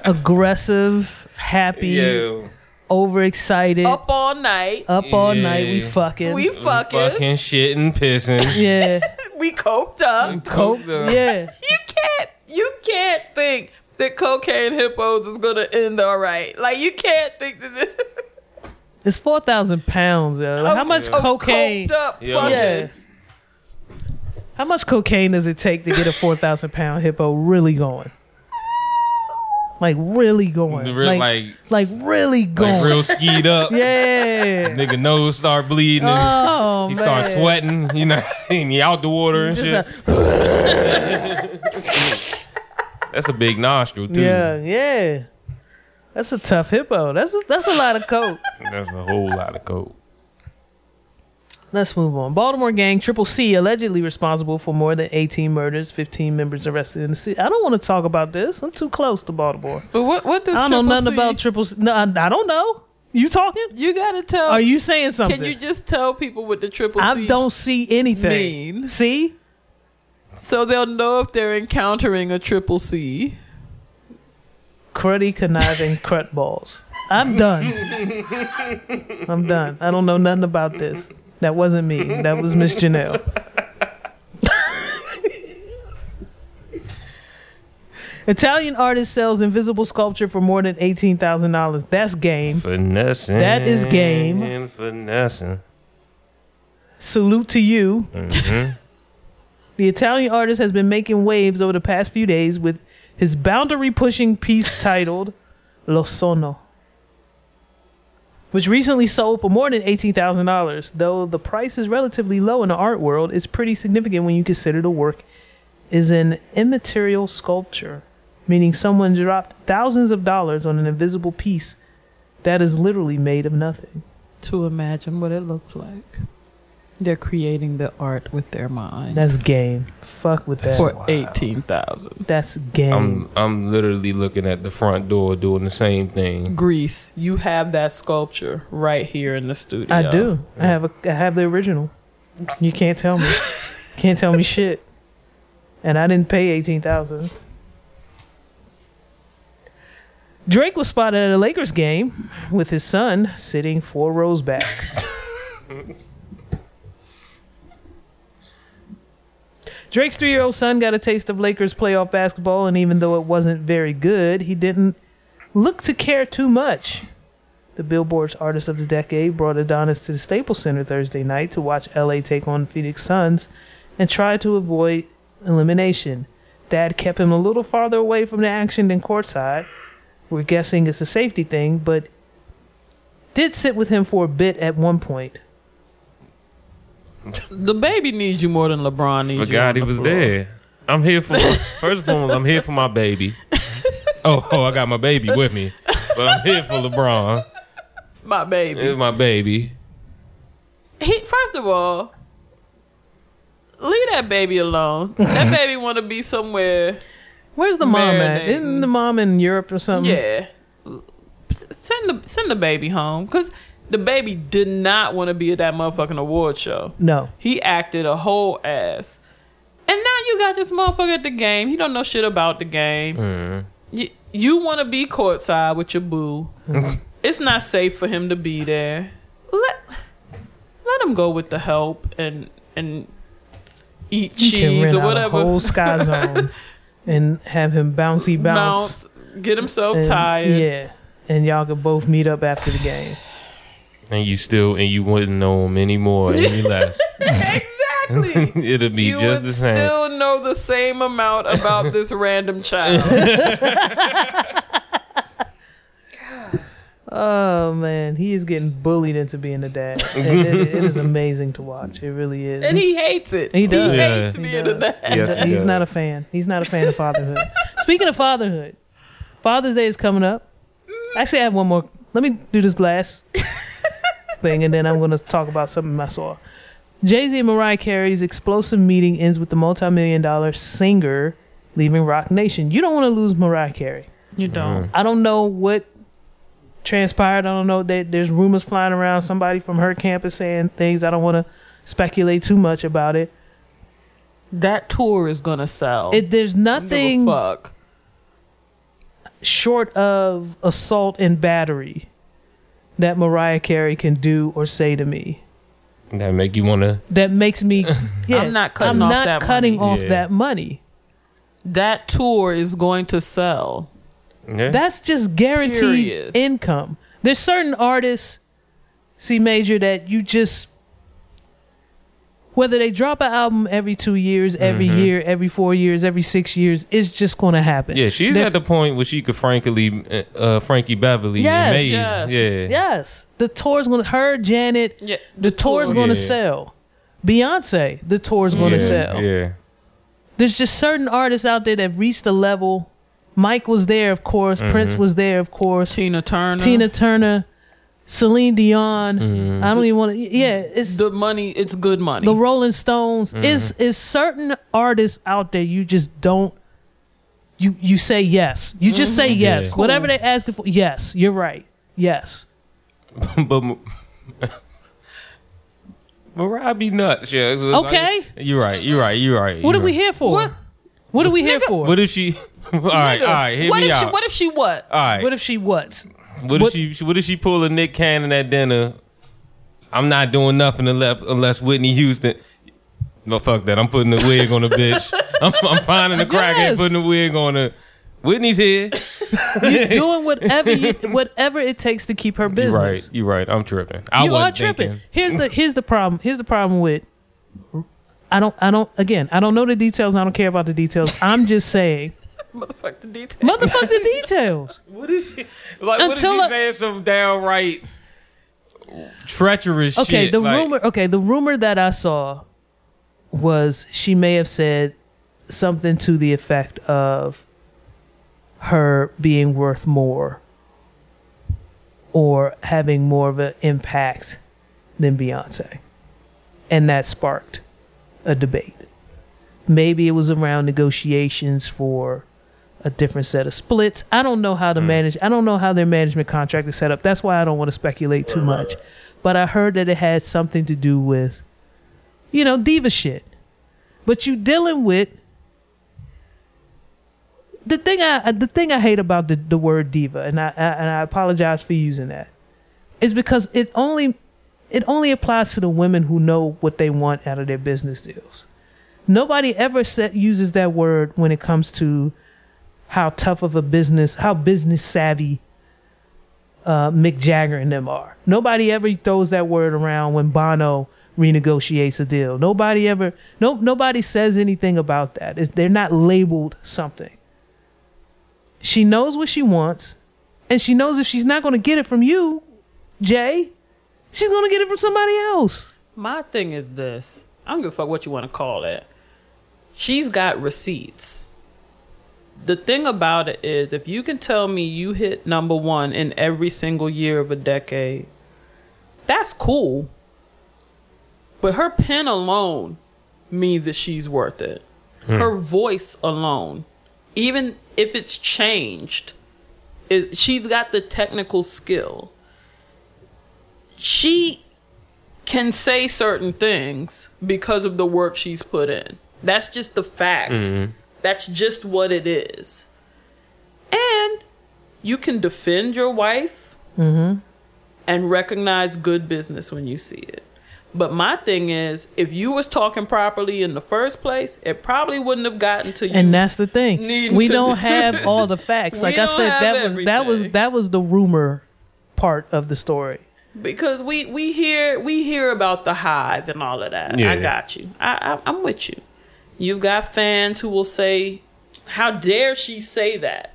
Aggressive, happy, Yeah. overexcited, up, up all night. Up all night. We fucking. we fucking, Fucking shit and pissing. yeah. we coped up. Coke. up. Yeah. You can't you can't think that cocaine hippos is gonna end all right. Like you can't think that this It's four thousand pounds. Yo. Like, how much of cocaine? coked up Yeah. fucking Yeah. How much cocaine does it take to get a four thousand pound hippo really going? Like really going? Real- like, like- like really going? Like real skied up. yeah. Nigga nose start bleeding. and Oh he man. start sweating. You know, and he out the water and shit. That's a big nostril too. Yeah, yeah. That's a tough hippo. That's a, that's a lot of coke. That's a whole lot of coke. Let's move on. Baltimore gang Triple C allegedly responsible for more than 18 murders, 15 members arrested in the city. I don't want to talk about this. I'm too close to Baltimore. But what what does I don't know Triple nothing C- about Triple C. No, I, I don't know. You talking? You gotta tell Are you saying something? Can you just tell people what the triple C? I don't see anything. mean? See? so they'll know if they're encountering a triple C. Cruddy conniving crut balls. I'm done. I'm done. I don't know nothing about this. That wasn't me. That was Miss Janelle. Italian artist sells invisible sculpture for more than eighteen thousand dollars. That's game. Finessing. That is game. And finessing. Salute to you. Mhm. The Italian artist has been making waves over the past few days with his boundary pushing piece titled Lo Sono, which recently sold for more than $18,000. Though the price is relatively low in the art world, it's pretty significant when you consider the work is an immaterial sculpture, meaning someone dropped thousands of dollars on an invisible piece that is literally made of nothing. To imagine what it looks like. They're creating the art with their mind. That's game. Fuck with that. for eighteen thousand. That's game. I'm I'm literally looking at the front door doing the same thing. Grease, you have that sculpture right here in the studio. I do. I have a. I have the original. You can't tell me. can't tell me shit. And I didn't pay eighteen thousand. Drake was spotted at a Lakers game with his son sitting four rows back. Drake's three year old son got a taste of Lakers playoff basketball, and even though it wasn't very good, he didn't look to care too much. The Billboard's Artist of the Decade brought Adonis to the Staples Center Thursday night to watch LA take on Phoenix Suns and try to avoid elimination. Dad kept him a little farther away from the action than courtside. We're guessing it's a safety thing, but did sit with him for a bit at one point. The baby needs you more than LeBron needs you. Forgot on he was floor. there. I'm here for first and foremost. I'm here for my baby. Oh, oh, I got my baby with me, but I'm here for LeBron. My baby. It's my baby. he first of all, leave that baby alone. that baby want to be somewhere. Where's the mom at? Marinating. Isn't the mom in Europe or something? Yeah, send the send the baby home because the baby did not want to be at that motherfucking award show. No. He acted a whole ass, and now you got this motherfucker at the game. He don't know shit about the game. Mm. You, you want to be courtside with your boo. it's not safe for him to be there. Let let him go with the help and and eat You can cheese rent or out whatever. a whole sky zone and have him bouncy bounce. bounce, get himself and- tired. Yeah. And y'all could both meet up after the game. And you still and you wouldn't know him any more, any less. exactly. It'll be you just would the same. still know the same amount about this random child. Oh man, he is getting bullied into being a dad. And it, it is amazing to watch. It really is. and he hates it. He does. He Yeah. hates He being does. a dad. Yes, he He's does. not a fan. He's not a fan of fatherhood. Speaking of fatherhood, Father's Day is coming up. Mm. Actually, I have one more. Let me do this last. Thing, and then I'm going to talk about something I saw. Jay Z and Mariah Carey's explosive meeting ends with the multi-million dollar singer leaving Roc Nation. You don't want to lose Mariah Carey. You don't. Mm-hmm. I don't know what transpired. I don't know that there's rumors flying around. Somebody from her campus saying things. I don't want to speculate too much about it. That tour is gonna sell. It there's Give a nothing fuck. short of assault and battery that Mariah Carey can do or say to me That make you want to. that makes me. Yeah, I'm not cutting I'm off not that cutting money. off Yeah. that money. That tour is going to sell. Yeah. That's just guaranteed Period. income. There's certain artists, C Major, that you just whether they drop an album every two years, every Mhm. year, every four years, every six years, it's just going to happen. yeah, she's They're- at the point where she could frankly, uh, Frankie Beverly, Yes, and Maze. yes, yeah, Yes, the tour's going to her, Janet. Yeah, The tour's going to Yeah. sell. Beyonce, the tour's going to yeah, sell. Yeah, There's just certain artists out there that reached a level. Mike was there, of course. Prince Mm-hmm. was there, of course. Tina Turner. Tina Turner, Celine Dion. Mhm. I don't even want to. Yeah, it's The money. It's good money. the Rolling Stones. Mm-hmm. Is is certain artists out there you just don't. You you say yes. You just say yes. Yeah. Whatever they asking for. Yes, you're right. Yes. but M- Mariah be nuts. Yeah. It's Okay. like- you're right. You're right. You're right. What you're are we here for? What? What are we here Nigga, for? What if she? all right. Nigga, All right. Hear what me if out. she? What if she what? all right. What if she what? What, What- if she? What if she pull a Nick Cannon at dinner? I'm not doing nothing unless, unless Whitney Houston. No, fuck that. I'm putting a wig on the bitch. I'm, I'm finding the crack Yes. putting a wig on her. Whitney's here. You're doing whatever you, whatever it takes to keep her business. You're right. You're right. I'm tripping. I you are tripping. thinking. Here's the here's the problem. Here's the problem with I don't I don't again I don't know the details. and I don't care about the details. I'm just saying, Motherfuck the details. motherfuck the details. What is she? Like, what is Until she I- saying? Some downright treacherous Okay, shit. the like- rumor. Okay, the rumor that I saw was she may have said something to the effect of her being worth more or having more of an impact than Beyonce, and that sparked a debate. Maybe it was around negotiations for a different set of splits. I don't know how to hmm. manage. I don't know how their management contract is set up. That's why I don't want to speculate too much. But I heard that it had something to do with, you know, diva shit. But you dealing with the thing. I uh, the thing I hate about the the word diva, and I, I and I apologize for using that, is because it only it only applies to the women who know what they want out of their business deals. Nobody ever set, uses that word when it comes to how tough of a business, how business savvy uh, Mick Jagger and them are. Nobody ever throws that word around when Bono renegotiates a deal. Nobody ever, no, nobody says anything about that. It's, they're not labeled something. She knows what she wants, and she knows if she's not going to get it from you, Jay, she's going to get it from somebody else. My thing is this. I don't give a fuck what you want to call it. She's got receipts. The thing about it is, if you can tell me you hit number one in every single year of a decade, that's cool. But her pen alone means that she's worth it. Hmm. Her voice alone, even if it's changed, it, she's got the technical skill. She can say certain things because of the work she's put in. That's just the fact. Mm-hmm. That's just what it is. And you can defend your wife mm-hmm. and recognize good business when you see it. But my thing is, if you was talking properly in the first place, it probably wouldn't have gotten to you. And that's the thing. We don't do- have all the facts. Like I said, have that was that was that was the rumor part of the story. because we we hear we hear about the hive and all of that. Yeah. I got you. I, I I'm with you. You've got fans who will say, "How dare she say that?"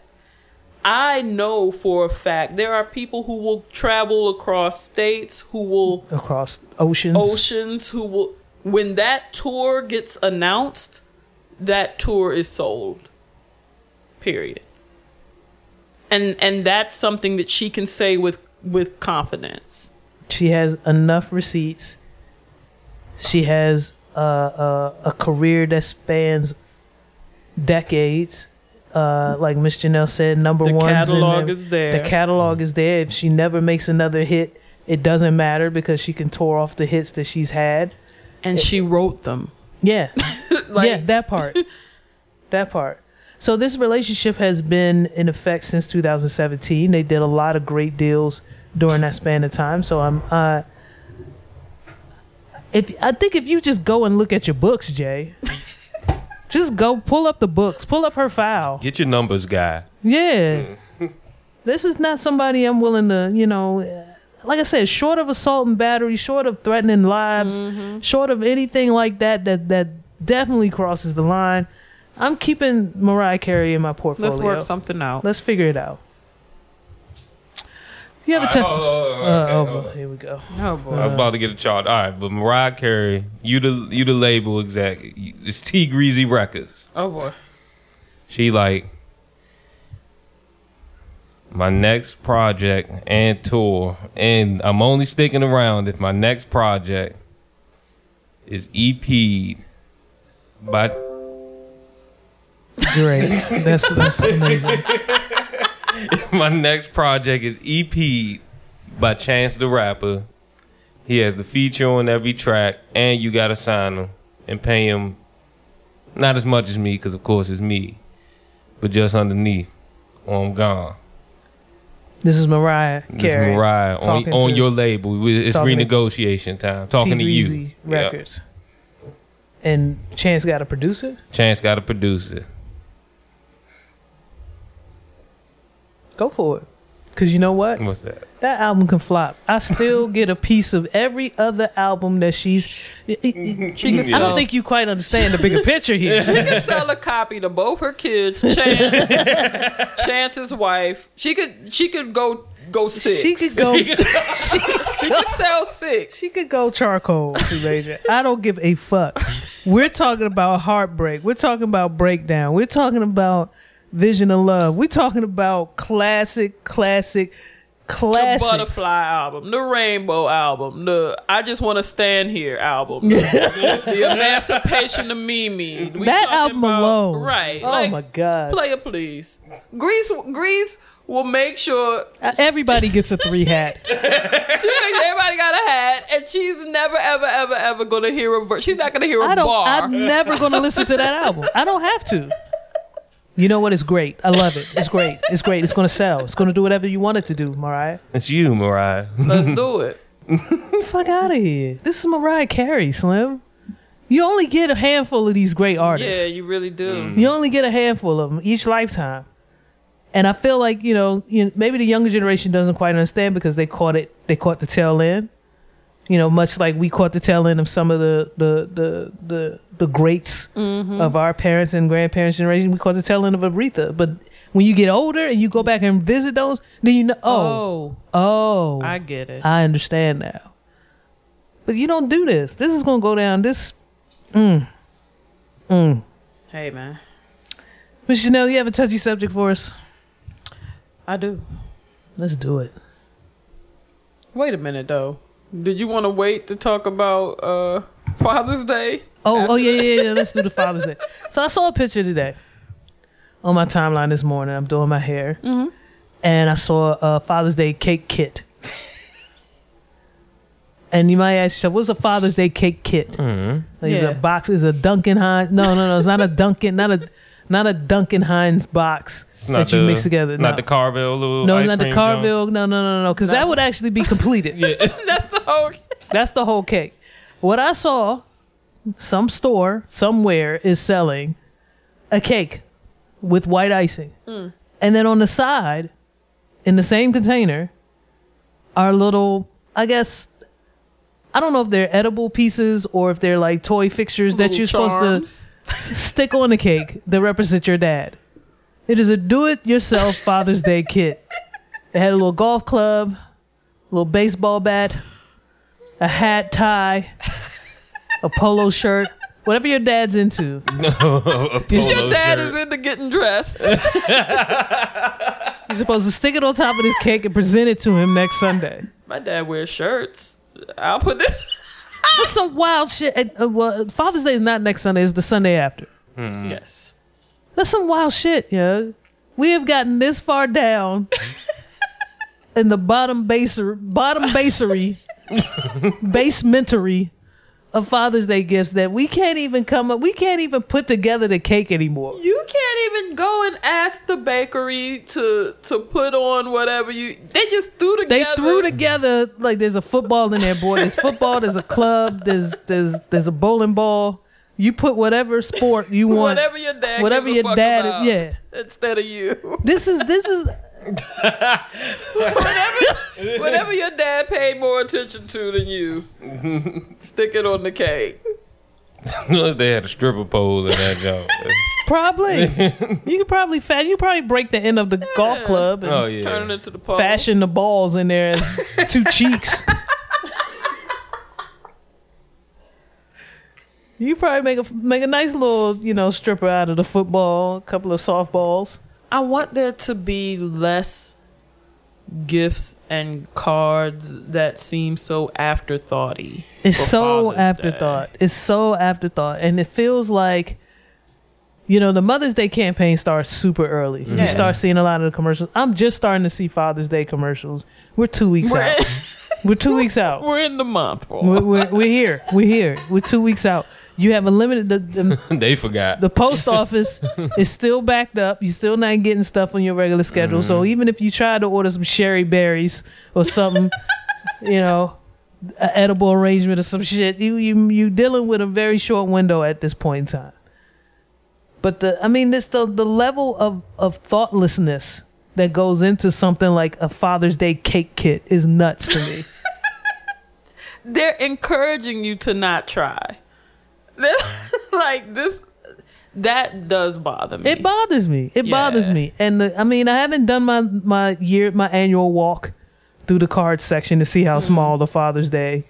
I know for a fact there are people who will travel across states who will across oceans. oceans who will when that tour gets announced, that tour is sold. Period. And and that's something that she can say with with confidence. She has enough receipts. She has uh, uh, a career that spans decades. Uh, like Miss Janelle said, number one. The one. catalog is there. The catalog is there. If she never makes another hit, it doesn't matter because she can tour off the hits that she's had. and she wrote them. Yeah, Like, yeah, that part, that part. So this relationship has been in effect since 2017. They did a lot of great deals during that span of time. So I'm, uh, if I think if you just go and look at your books, Jay, just go pull up the books, pull up her file. Get your numbers, guy. Yeah. this is not somebody I'm willing to, you know, uh, like I said, short of assault and battery, short of threatening lives, short of anything like that, that that definitely crosses the line. I'm keeping Mariah Carey in my portfolio. Let's work something out. Let's figure it out. You have a test. Oh, oh, oh, Uh, oh, hold boy, here we go. Oh boy. I was about to get a chart. All right, but Mariah Carey, you the you the label exec. It's T Greasy Records. oh boy. She like my next project and tour, and I'm only sticking around if my next project is EP'd by Great. that's that's amazing. my next project is EP by Chance the Rapper. He has the feature on every track, and you gotta sign him and pay him not as much as me, because of course it's me, but just underneath, or I'm gone. This is Mariah Carey. This is Mariah on, on your label. It's talking renegotiation time. Talking to you. Records. And Chance got a producer. Chance got a produce Go for it. Cause you know what? What's that? That album can flop. I still get a piece of every other album that she's. She can I don't think you quite understand the bigger picture here. she can sell a copy to both her kids, Chance, Chance's wife. She could she could go go six. She could go. She could sell six. She could go charcoal, Sue Major. I don't give a fuck. We're talking about heartbreak. We're talking about breakdown. We're talking about vision of love. We're talking about classic, classic, classic. the butterfly album, the rainbow album, the I just want to stand here album, the, the emancipation of Mimi. We That album about- alone. right? Oh like, my god. player, please. Grease, Grease will make sure uh, Everybody gets a three hat. she everybody got a hat, and she's never, ever, ever, ever gonna hear a. She's not gonna hear a I don't. bar. I'm never going to listen to that album. I don't have to. You know what? It's great. I love it. It's great. It's great. It's going to sell. It's going to do whatever you want it to do, Mariah. It's you, Mariah. Let's do it. Fuck out of here. This is Mariah Carey, Slim. You only get a handful of these great artists. Yeah, you really do. Mm. You only get a handful of them each lifetime. And I feel like you know, you know, maybe the younger generation doesn't quite understand because they caught it. They caught the tail end. You know, much like we caught the tail end of some of the the the the, the greats of our parents and grandparents' generation. We caught the tail end of Aretha. But when you get older and you go back and visit those, then you know, oh, Oh, oh, I get it. I understand now. But you don't do this. This is gonna go down. This, mm, mm. hey, man, Miss Janelle, you have a touchy subject for us? I do. Let's do it. Wait a minute, though. Did you want to wait to talk about uh, Father's Day? Oh, oh yeah, yeah, yeah. Let's do the Father's Day. So I saw a picture today on my timeline this morning. I'm doing my hair, Mhm. and I saw a Father's Day cake kit. and you might ask yourself, "What's a Father's Day cake kit?" Mhm. Like, Is a box? Is a Duncan Hines? No, no, no. It's not a Duncan. Not a not a Duncan Hines box It's not that you mix together. Not no. the Carvel no, ice it's not the cream Carvel. No, no, no, no. Because that would actually be completed. That's the whole. That's the whole cake. What I saw, some store somewhere is selling a cake with white icing. Mm. And then on the side, in the same container, are little, I guess, I don't know if they're edible pieces or if they're like toy fixtures that you're supposed to stick on the cake that represent your dad. It is a do it yourself Father's Day kit. It had a little golf club, a little baseball bat, a hat, tie, a polo shirt, whatever your dad's into. a polo Your dad shirt. is into getting dressed. You're supposed to stick it on top of this cake and present it to him next Sunday. My dad wears shirts. I'll put this. That's some wild shit. And, uh, well, Father's Day is not next Sunday; it's the Sunday after. Yes. That's some wild shit, yeah. We have gotten this far down in the bottom baser, bottom basery, basementery of Father's Day gifts that we can't even come up. We can't even put together the cake anymore. You can't even go and ask the bakery to to put on whatever you. They just threw together. They threw together like there's a football in there, boy. There's football. There's a club. There's there's there's a bowling ball. You put whatever sport you want. whatever your dad. whatever your dad- yeah. Instead of you, This is this is whatever whatever your dad paid more attention to than you, stick it on the cake. they had a stripper pole in that job. probably you could probably fa- you could probably break the end of the golf club and oh yeah. Turn it into the pole. fashion the balls in there as two cheeks. You probably make a make a nice little you know stripper out of the football, a couple of softballs. I want there to be less gifts and cards that seem so afterthoughty. It's so Father's afterthought. It's so afterthought, and it feels like, you know, the Mother's Day campaign starts super early. You start seeing a lot of the commercials. I'm just starting to see Father's Day commercials. We're two weeks We're, out. We're two weeks out. we're in the month. We're, we're, we're here. We're here. We're two weeks out. You have a limited. The, the, they forgot. the post office is still backed up. You're still not getting stuff on your regular schedule. So mm-hmm. even if you try to order some sherry berries or something, you know, an edible arrangement or some shit, you you you dealing with a very short window at this point in time. But the I mean, this the the level of of thoughtlessness that goes into something like a Father's Day cake kit is nuts to me. They're encouraging you to not try. They're like this. That does bother me. It bothers me. It bothers me. And the, I mean, I haven't done my my year my annual walk through the card section to see how small the Father's Day,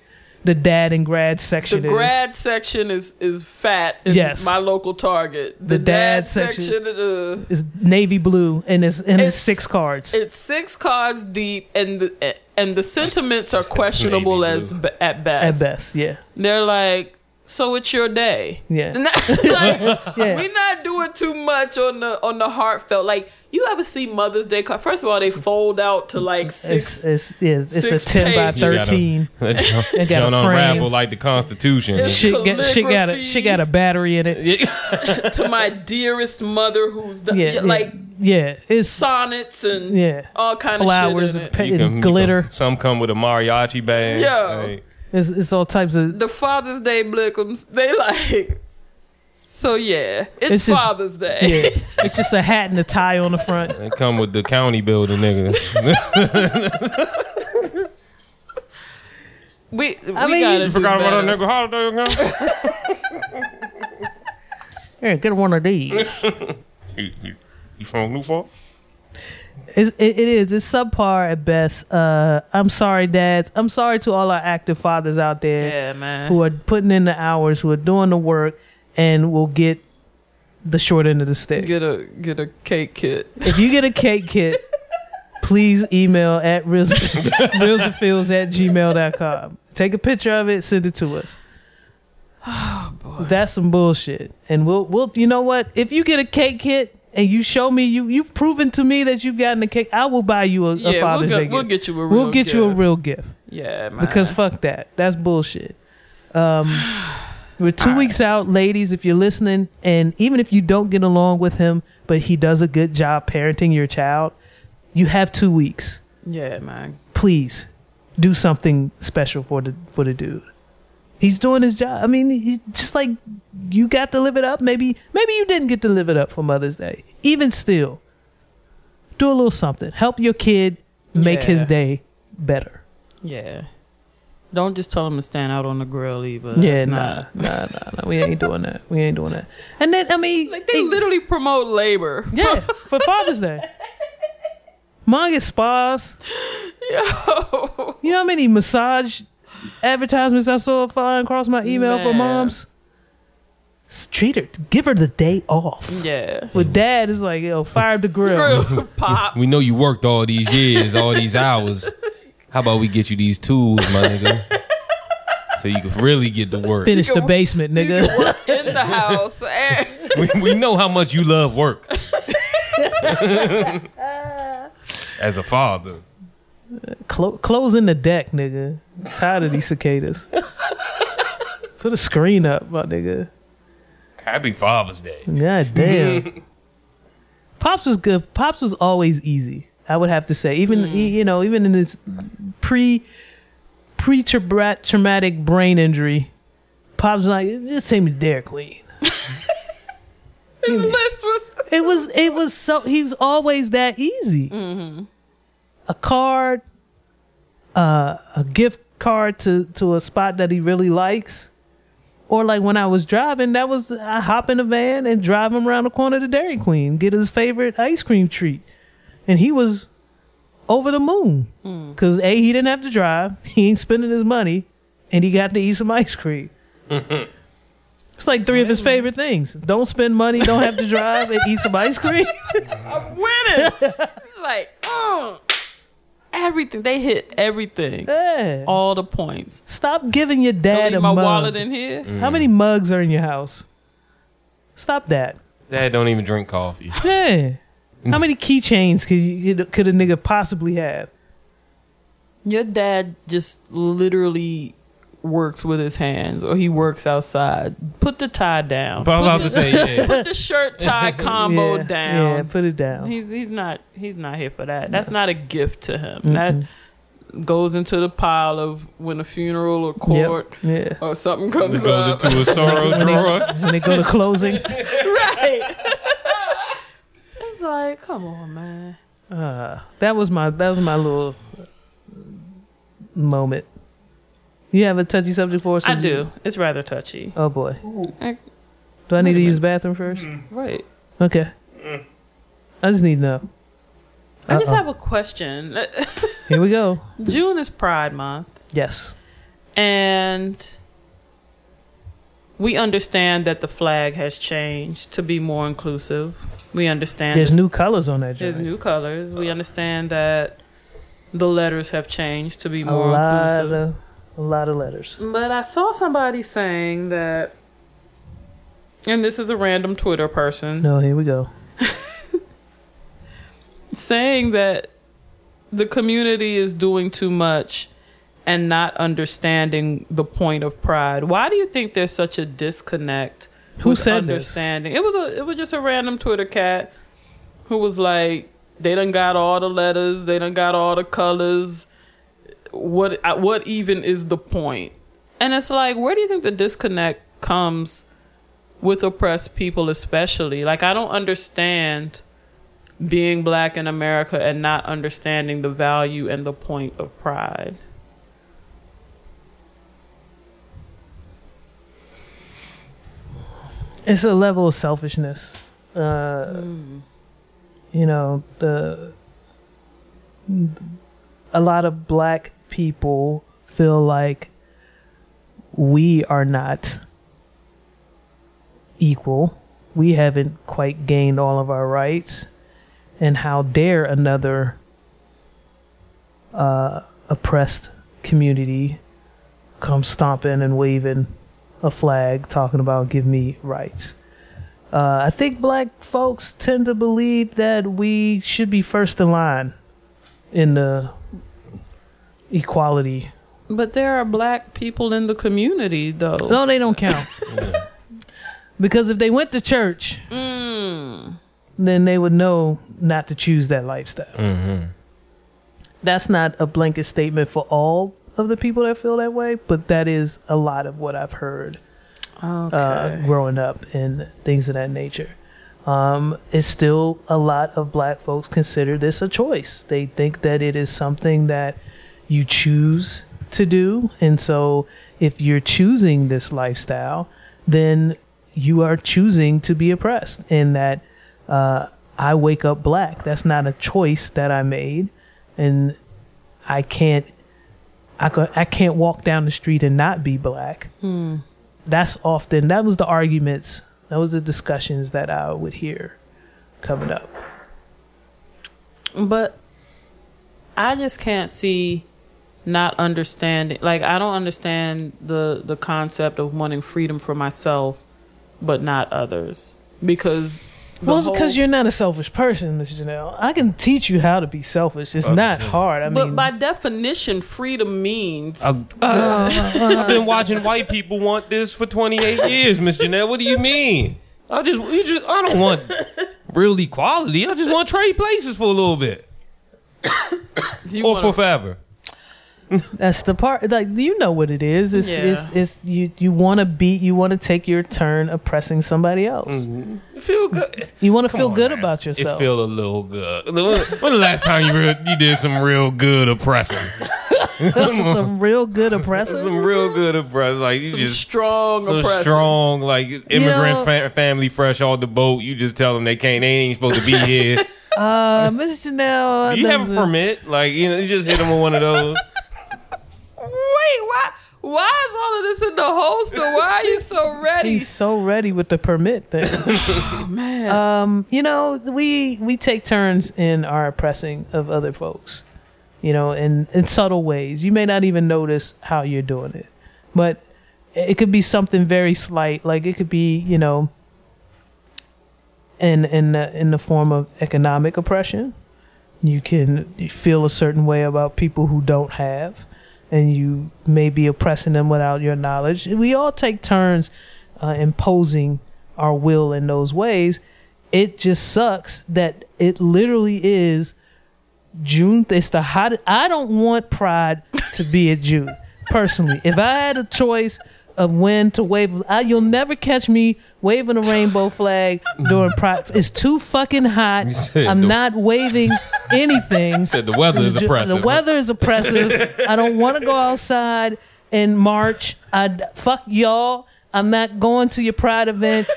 the dad and grad the section is. The grad section is is fat. In Yes. my local Target. The dad section- uh, is navy blue and it's and it's, It's- six cards. it's six cards deep, and the and the sentiments are questionable as blue. be- at at best. best, yeah, They're like, so it's your day. yeah, like, Yeah. We're not doing too much on the on the heartfelt. Like you ever see Mother's Day card? First of all, they fold out to like it's six. it's yeah, it's a six ten by pages. You gotta- thirteen. That joint- It got a joint unravel frames. like the Constitution. It's- Shit, get, shit got a calligraphy. shit got a battery in it. Yeah. to my dearest mother, who's done, Yeah, yeah, yeah, like yeah, it's sonnets and yeah, all kind flowers of and, shit. pa- In it. and you glitter. some come with a mariachi band. Yeah. Like, It's, it's all types of The Father's Day blickums, they like. So yeah, it's, It's just- Father's Day. yeah. It's just a hat and a tie on the front. they come with the county building, nigga. We we I mean, gotta you do Forgot about better. that nigga holiday again. Here, get one of these. you, you, you from New Fork? It's, it, it is. It's subpar at best. Uh, I'm sorry, dads. I'm sorry to all our active fathers out there Yeah, man. who are putting in the hours, who are doing the work, and will get the short end of the stick. Get a get a cake kit. If you get a cake kit, please email at reels, reelsandfields at gmail.com. Take a picture of it, send it to us. That's some bullshit. And we'll we'll you know what? If you get a cake kit and you show me you you've proven to me that you've gotten a cake, I will buy you a, a Yeah, we'll, Father's go, Day we'll get you a real We'll get you a gift. real gift Yeah, man. because fuck that. That's bullshit. Um, we're two weeks out, ladies. If you're listening, and even if you don't get along with him, but he does a good job parenting your child, you have two weeks. yeah, man. Please do something special for the for the dude. He's doing his job. I mean, he's just like you got to live it up. Maybe maybe you didn't get to live it up for Mother's Day. Even still, do a little something. Help your kid make his day better. Yeah. Don't just tell him to stand out on the grill either. yeah, That's nah, not- nah, nah, nah. We ain't doing that. We ain't doing that. And then I mean, Like they it- literally promote labor. yeah for Father's Day. Mom gets spas. Yo. You know how many massage advertisements I saw flying across my email for moms? S- Treat her, give her the day off. Yeah. With dad, it's like, yo, fire up the grill. Grill pop. We know you worked all these years, all these hours. How about we get you these tools, my nigga? so you can really get to work. Finish the basement, So you nigga. can work in the house. And we, we know how much you love work. As a father. Clo- closing the deck, nigga. tired of these cicadas. Put a screen up, my nigga. Happy Father's Day. God damn. Pops was good. Pops was always easy. I would have to say, even Mm. you know, even in his pre pre traumatic brain injury, Pops was like, just take me to Dairy Queen. his list was It was it was so he was always that easy. Mm-hmm. A card, uh, a gift card to to a spot that he really likes, or like when I was driving, that was I hop in a van and drive him around the corner to Dairy Queen, get his favorite ice cream treat, and he was over the moon because a he didn't have to drive, he ain't spending his money, and he got to eat some ice cream. It's like three of his favorite things. Don't spend money, don't have to drive, and eat some ice cream. I'm winning. like, oh, everything. They hit everything. Yeah. All the points. Stop giving your dad leave a my mug. wallet in here. How many mm. mugs are in your house? Stop that. Dad don't even drink coffee. Yeah. How many keychains could you, could a nigga possibly have? Your dad just literally works with his hands, or he works outside. Put the tie down. But I'm about the- to say, yeah. Put the shirt tie combo yeah, down. Yeah, put it down. He's he's not he's not here for that. That's not a gift to him. That goes into the pile of when a funeral or court yeah. or something comes It goes up. into a sorrow drawer. When they go to closing, right. it's like, come on, man. uh, that was my that was my little moment. You have a touchy subject for us? I do. It's rather touchy. Oh boy. I- Do I need to use the bathroom first? Mm-hmm. Right. Okay. Mm. I just need to know. I just Uh-oh. have a question. Here we go. June is Pride Month, Yes. and we understand that the flag has changed to be more inclusive. We understand There's new colors on that there's joint. new colors. We uh. understand that the letters have changed to be a more lot inclusive. of a lot of letters. But I saw somebody saying that, and this is a random Twitter person No, here we go. saying that the community is doing too much and not understanding the point of pride. Why do you think there's such a disconnect Who said this? understanding? It was a it was just a random Twitter cat who was like, they done got all the letters, they done got all the colors. What uh, what even is the point? And it's like, where do you think the disconnect comes with oppressed people, especially? Like, I don't understand being black in America and not understanding the value and the point of pride. It's a level of selfishness. Uh, You know, the a lot of black people feel like we are not equal. We haven't quite gained all of our rights. And how dare another uh, oppressed community come stomping and waving a flag talking about give me rights. Uh, I think black folks tend to believe that we should be first in line in the equality. But there are black people in the community, though. No, they don't count. because if they went to church, Mm. then they would know not to choose that lifestyle. Mm-hmm. That's not a blanket statement for all of the people that feel that way, but that is a lot of what I've heard Okay. uh, growing up and things of that nature. Um, it's still a lot of black folks consider this a choice. They think that it is something that you choose to do. And so if you're choosing this lifestyle, then you are choosing to be oppressed. And that uh, I wake up black. That's not a choice that I made. And I can't. I, I can't walk down the street and not be black that's often that was the arguments that was the discussions that i would hear coming up But I just can't see not understanding like I don't understand the the concept of wanting freedom for myself but not others because Well, because you're not a selfish person, Miss Janelle. I can teach you how to be selfish. It's not hard. I but mean, by definition freedom means I've, uh. I've been watching white people want this for 28 years, Miss Janelle. What do you mean? I just, we just, I don't want real equality. I just want to trade places for a little bit you or wanna- for forever. that's the part. Like you know what it is. It's Yeah. it's, it's you you want to be. You want to take your turn oppressing somebody else. It feel good. You want to feel on, good man. about yourself. It feel a little good. When, when the last time you real, you did some real good oppressing? some real good oppressing. Some real good oppressing. Like you some just strong some oppressor. strong like immigrant know- fa- family fresh off the boat. You just tell them they can't. They ain't supposed to be here. Uh, Miss Janelle. Do you have a permit? Like you know, you just hit them with one of those. Wait, why? Why is all of this in the holster? Why are you so ready? He's so ready with the permit thing. oh Man, um, you know, we we take turns in our oppressing of other folks. You know, in in subtle ways. You may not even notice how you're doing it, but it could be something very slight. Like it could be, you know, in in the, in the form of economic oppression. You can feel a certain way about people who don't have, and you may be oppressing them without your knowledge. We all take turns uh, imposing our will in those ways. It just sucks that it literally is June. It's the hottest. I don't want Pride to be at June. Personally, if I had a choice of when to wave, I, you'll never catch me waving a rainbow flag during Pride. It's too fucking hot. I'm the- not waving anything. Said the weather is oppressive. The weather is oppressive. I don't want to go outside in March. I fuck y'all. I'm not going to your pride event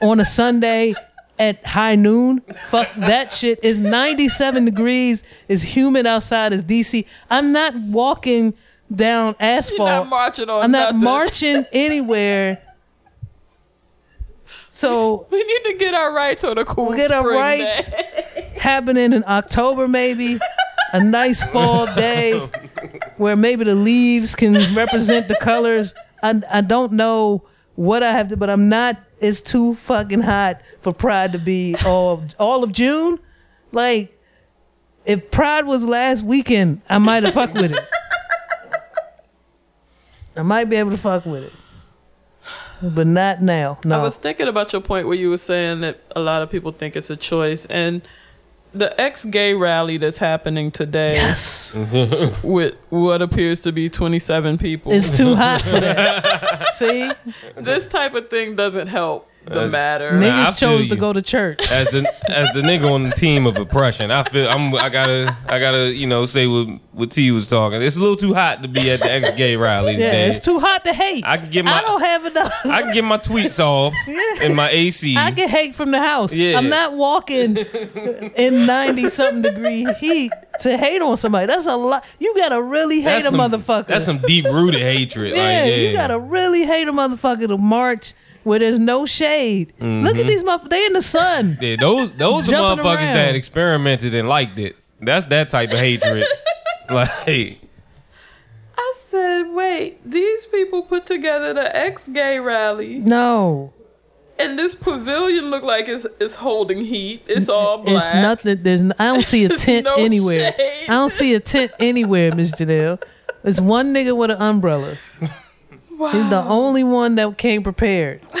on a Sunday at high noon. Fuck that shit. It's 97 degrees. It's humid outside. It's DC. I'm not walking down you're asphalt. not marching on I'm not nothing. marching anywhere. So We need to get our rights on a cool We'll get our spring rights day. happening in October, maybe. A nice fall day where maybe the leaves can represent the colors. I, I don't know what I have to, but I'm not. It's too fucking hot for Pride to be all all of June. Like, if Pride was last weekend, I might have fucked with it. I might be able to fuck with it, but not now. No. I was thinking about your point where you were saying that a lot of people think it's a choice, and the ex-gay rally that's happening today yes. with what appears to be 27 people. It's too hot for that. See, this type of thing doesn't help the That's- matter. Niggas feel chose to go to church. as the as the nigga on the team of oppression, I feel I'm I gotta I gotta you know say what what T was talking. It's a little too hot to be at the ex gay rally Yeah, today. it's too hot to hate. I can get my I don't have enough. I can get my tweets off in my AC. I can hate from the house. Yeah. I'm not walking in 90 something degree heat to hate on somebody. That's a lot. You gotta really hate That's a some- motherfucker. That's some deep rooted hatred. yeah, like, yeah, you gotta really hate a motherfucker to march where there's no shade. Look at mm-hmm. these motherfuckers. They in the sun. Yeah, those those are motherfuckers around. that experimented and liked it. That's that type of hatred. like I said, wait, these people put together the ex-gay rally, No. and this pavilion look like it's, it's holding heat. It's all black. It's nothing. There's. n- I don't see a tent no anywhere. shade. I don't see a tent anywhere, Miss Janelle. There's one nigga with an umbrella. Wow. He's the only one that came prepared.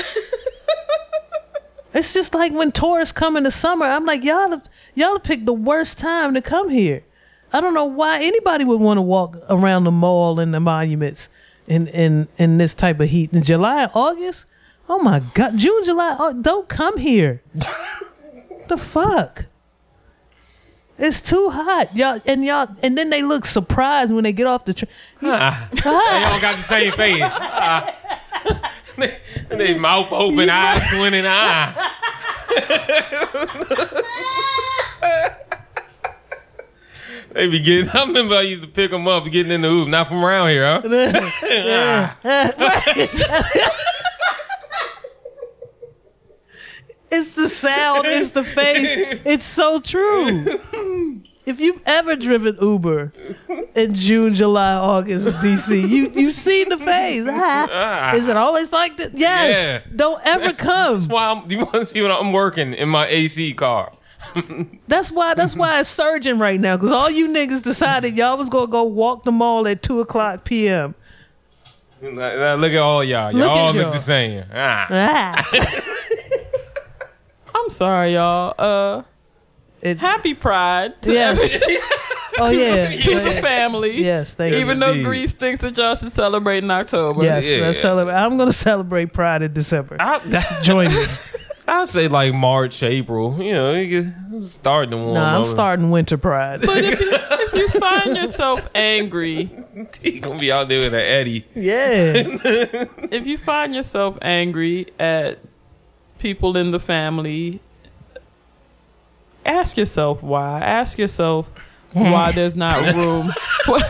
it's just like when tourists come in the summer. I'm like, y'all, have, y'all have picked the worst time to come here. I don't know why anybody would want to walk around the mall and the monuments in in in this type of heat in July, August. Oh my God, June, July. Oh, don't come here. the fuck. It's too hot, y'all, and y'all, and then they look surprised when they get off the train. they all got the same face. Ah. they, they mouth open, eyes squinting, eye. they be getting. I remember I used to pick them up, getting in the hoop. Not from around here, huh? It's the sound, it's the face. It's so true. if you've ever driven Uber in June, July, August, DC, you you've seen the face. Ah, is it always like that? Yes. Yeah. Don't ever come. That's why I'm. You want to see when I'm working in my AC car? That's why. That's why it's surging right now. Because all you niggas decided y'all was gonna go walk the mall at two o'clock p.m. Look at all y'all. Y'all Look all y'all. the same. Ah. Ah. I'm sorry, y'all. Uh, It- happy Pride to, yes. oh yeah. to the family. Yes. Thank you. Even though. Grease thinks that y'all should celebrate in October. Yes. Yeah. let's celebrate. I'm gonna celebrate Pride in December. I, Join me. I'd say like March, April. You know, you get start to warm Nah, I'm up. starting Winter Pride. But if you, if you find yourself angry, He gonna be out there with an Eddie. yeah. if you find yourself angry at people in the family, ask yourself why. Ask yourself why there's not room.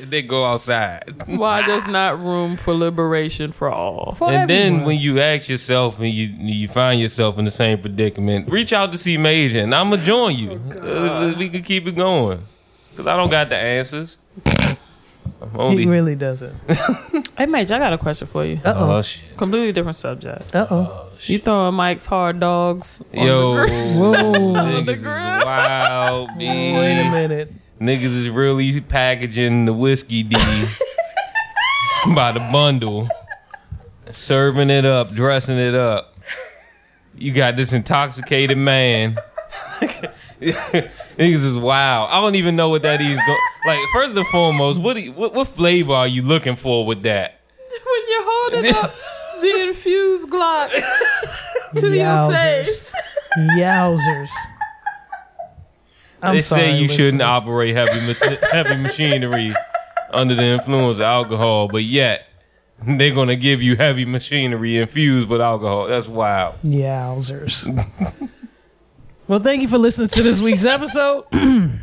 They go outside. why there's not room for liberation for all. For and then when you ask yourself and you you find yourself in the same predicament, reach out to C Major and I'm gonna join you. Uh, we can keep it going because I don't got the answers. I'm he really doesn't. Hey, Mage, I got a question for you. Uh oh shit! Completely different subject. Uh oh. You throwing Mike's hard dogs? on Yo, the grill? Whoa. niggas is wild, Wait a minute. Niggas is really packaging the whiskey D by the bundle, serving it up, dressing it up. You got this intoxicated man. Niggas is wow. I don't even know what that is. Go- like, first and foremost, what, you- what what flavor are you looking for with that? when you're holding up the infused Glock to your face. Yowzers. I'm they say sorry, you shouldn't operate heavy ma- heavy machinery under the influence of alcohol, but yet they're gonna give you heavy machinery infused with alcohol. That's wild. Yowzers. Well, thank you for listening to this week's episode.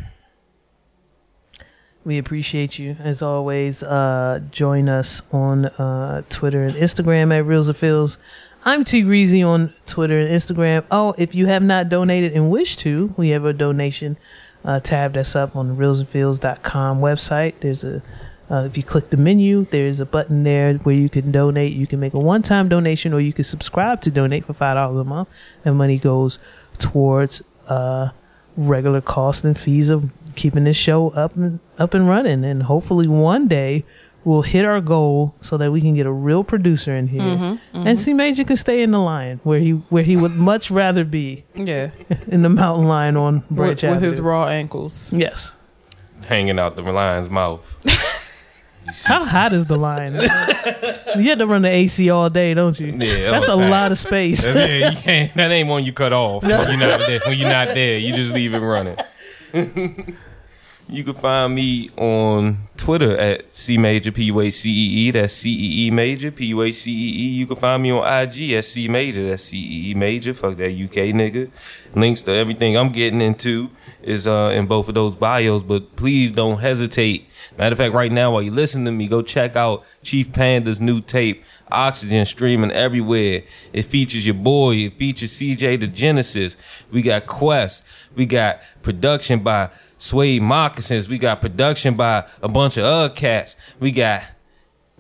we appreciate you as always. Uh, join us on uh, Twitter and Instagram at Reels of Feels. I'm T Greasy on Twitter and Instagram. Oh, if you have not donated and wish to, we have a donation uh, tab that's up on the reelsandfields.com website. There's a uh, if you click the menu, there's a button there where you can donate. You can make a one-time donation, or you can subscribe to donate for five dollars a month. And money goes towards uh, regular costs and fees of keeping this show up and up and running. And hopefully, one day we'll hit our goal so that we can get a real producer in here, and C Major can stay in the lion where he where he would much rather be Yeah, in the mountain lion on Branch with, with his raw ankles. yes. Hanging out the lion's mouth. How hot is the line? you have to run the AC all day, don't you? Yeah, That's a oh, lot of space. Yeah, you can't. That ain't one you cut off. When you're not there. When you're not there, you just leave it running. you can find me on Twitter at C Major P U A C E E. That's C E E Major P U A C E E. You can find me on IG at C Major. That's C E E Major. Fuck that UK nigga. Links to everything I'm getting into is uh, in both of those bios. But please don't hesitate. Matter of fact, right now while you listen to me, go check out Chief Panda's new tape. Oxygen streaming everywhere. It features your boy. It features CJ the Genesis. We got Quest. We got production by Suede Moccasins. We got production by a bunch of other cats. We got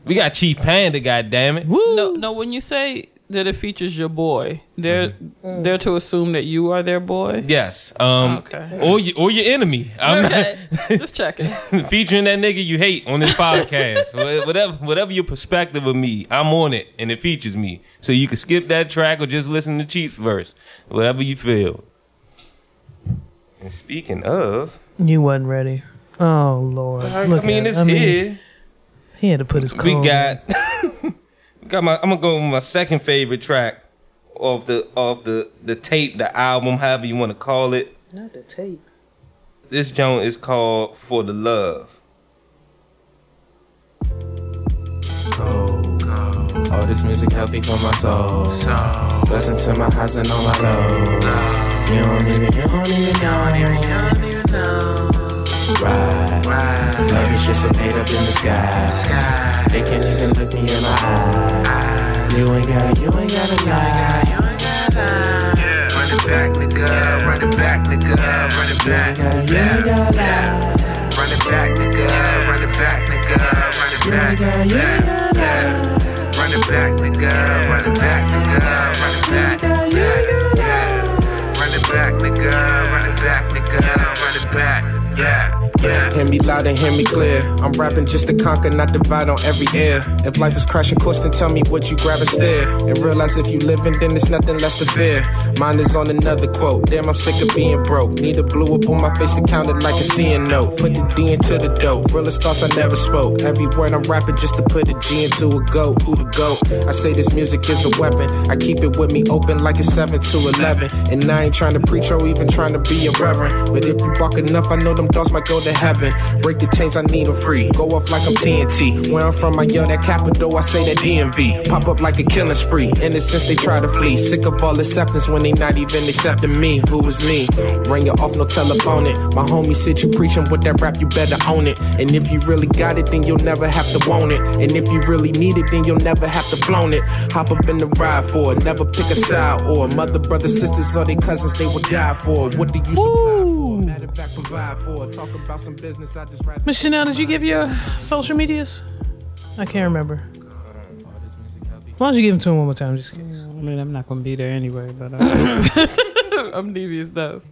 we got Chief Panda. God damn it. No, no. When you say that it features your boy, they're Mm-hmm. they're to assume that you are their boy. Yes. Um. Okay. Or your, or your enemy. I'm Okay, just checking. featuring that nigga you hate on this podcast. Whatever whatever your perspective of me, I'm on it and it features me. So you can skip that track or just listen to Chief's verse. Whatever you feel. And speaking of, You wasn't ready. Oh Lord! I, Look I mean at it. it's I mean, here. He had to put his. we got we got my I'm gonna go with my second favorite track of the of the the tape, the album, however you want to call it. Not the tape. This joint is called For the Love. All this music healthy for my soul. Listen to my highs and all my lows. You don't even, you don't even know. Right. Love is just a paid up in the sky. They can't even look me in my eye. You ain't gotta, you ain't gotta lie. back, nigga. Run it back, nigga. Run it back. Yeah, yeah. Run it back, nigga. Run it back, nigga. Run it back. Yeah, yeah. Run it back, nigga. Run it back, nigga. Run it back. Yeah, yeah. Run it back, nigga. Run it back, nigga. Run it back back. Yeah. Hear me loud and hear me clear. I'm rapping just to conquer, not divide on every air. If life is crashing course, then tell me what you grab and stare. And realize if you living, then it's nothing less to fear. Mine is on another quote. Damn, I'm sick of being broke. Need a blue up on my face to count it like a seeing note. Put the D into the dope. Realest thoughts I never spoke. Every word I'm rapping just to put a G into a goat. Who the goat? I say this music is a weapon. I keep it with me open like it's 7 to 11. And I ain't trying to preach or even trying to be a reverend. But if you bark enough, I know them thoughts might go to heaven. Break the chains, I need them free. Go off like I'm TNT. Where I'm from, I yell that capital, I say that DMV. Pop up like a killing spree. Innocence, they try to flee. Sick of all acceptance when they not even accepting me. Who is me? Ring it off, no telephone it. My homie said you preaching with that rap, you better own it. And if you really got it, then you'll never have to want it. And if you really need it, then you'll never have to blown it. Hop up in the ride for it, never pick a side or mother, brother, sisters, or their cousins, they will die for it. What do you supply for? Matter of fact, provide for it. Talk about some business, I just rather. Miss Janelle, did you give your social medias? I can't remember. Why don't you give them to him one more time, just in case? I mean, I'm not gonna be there anyway, but uh, I'm devious stuff.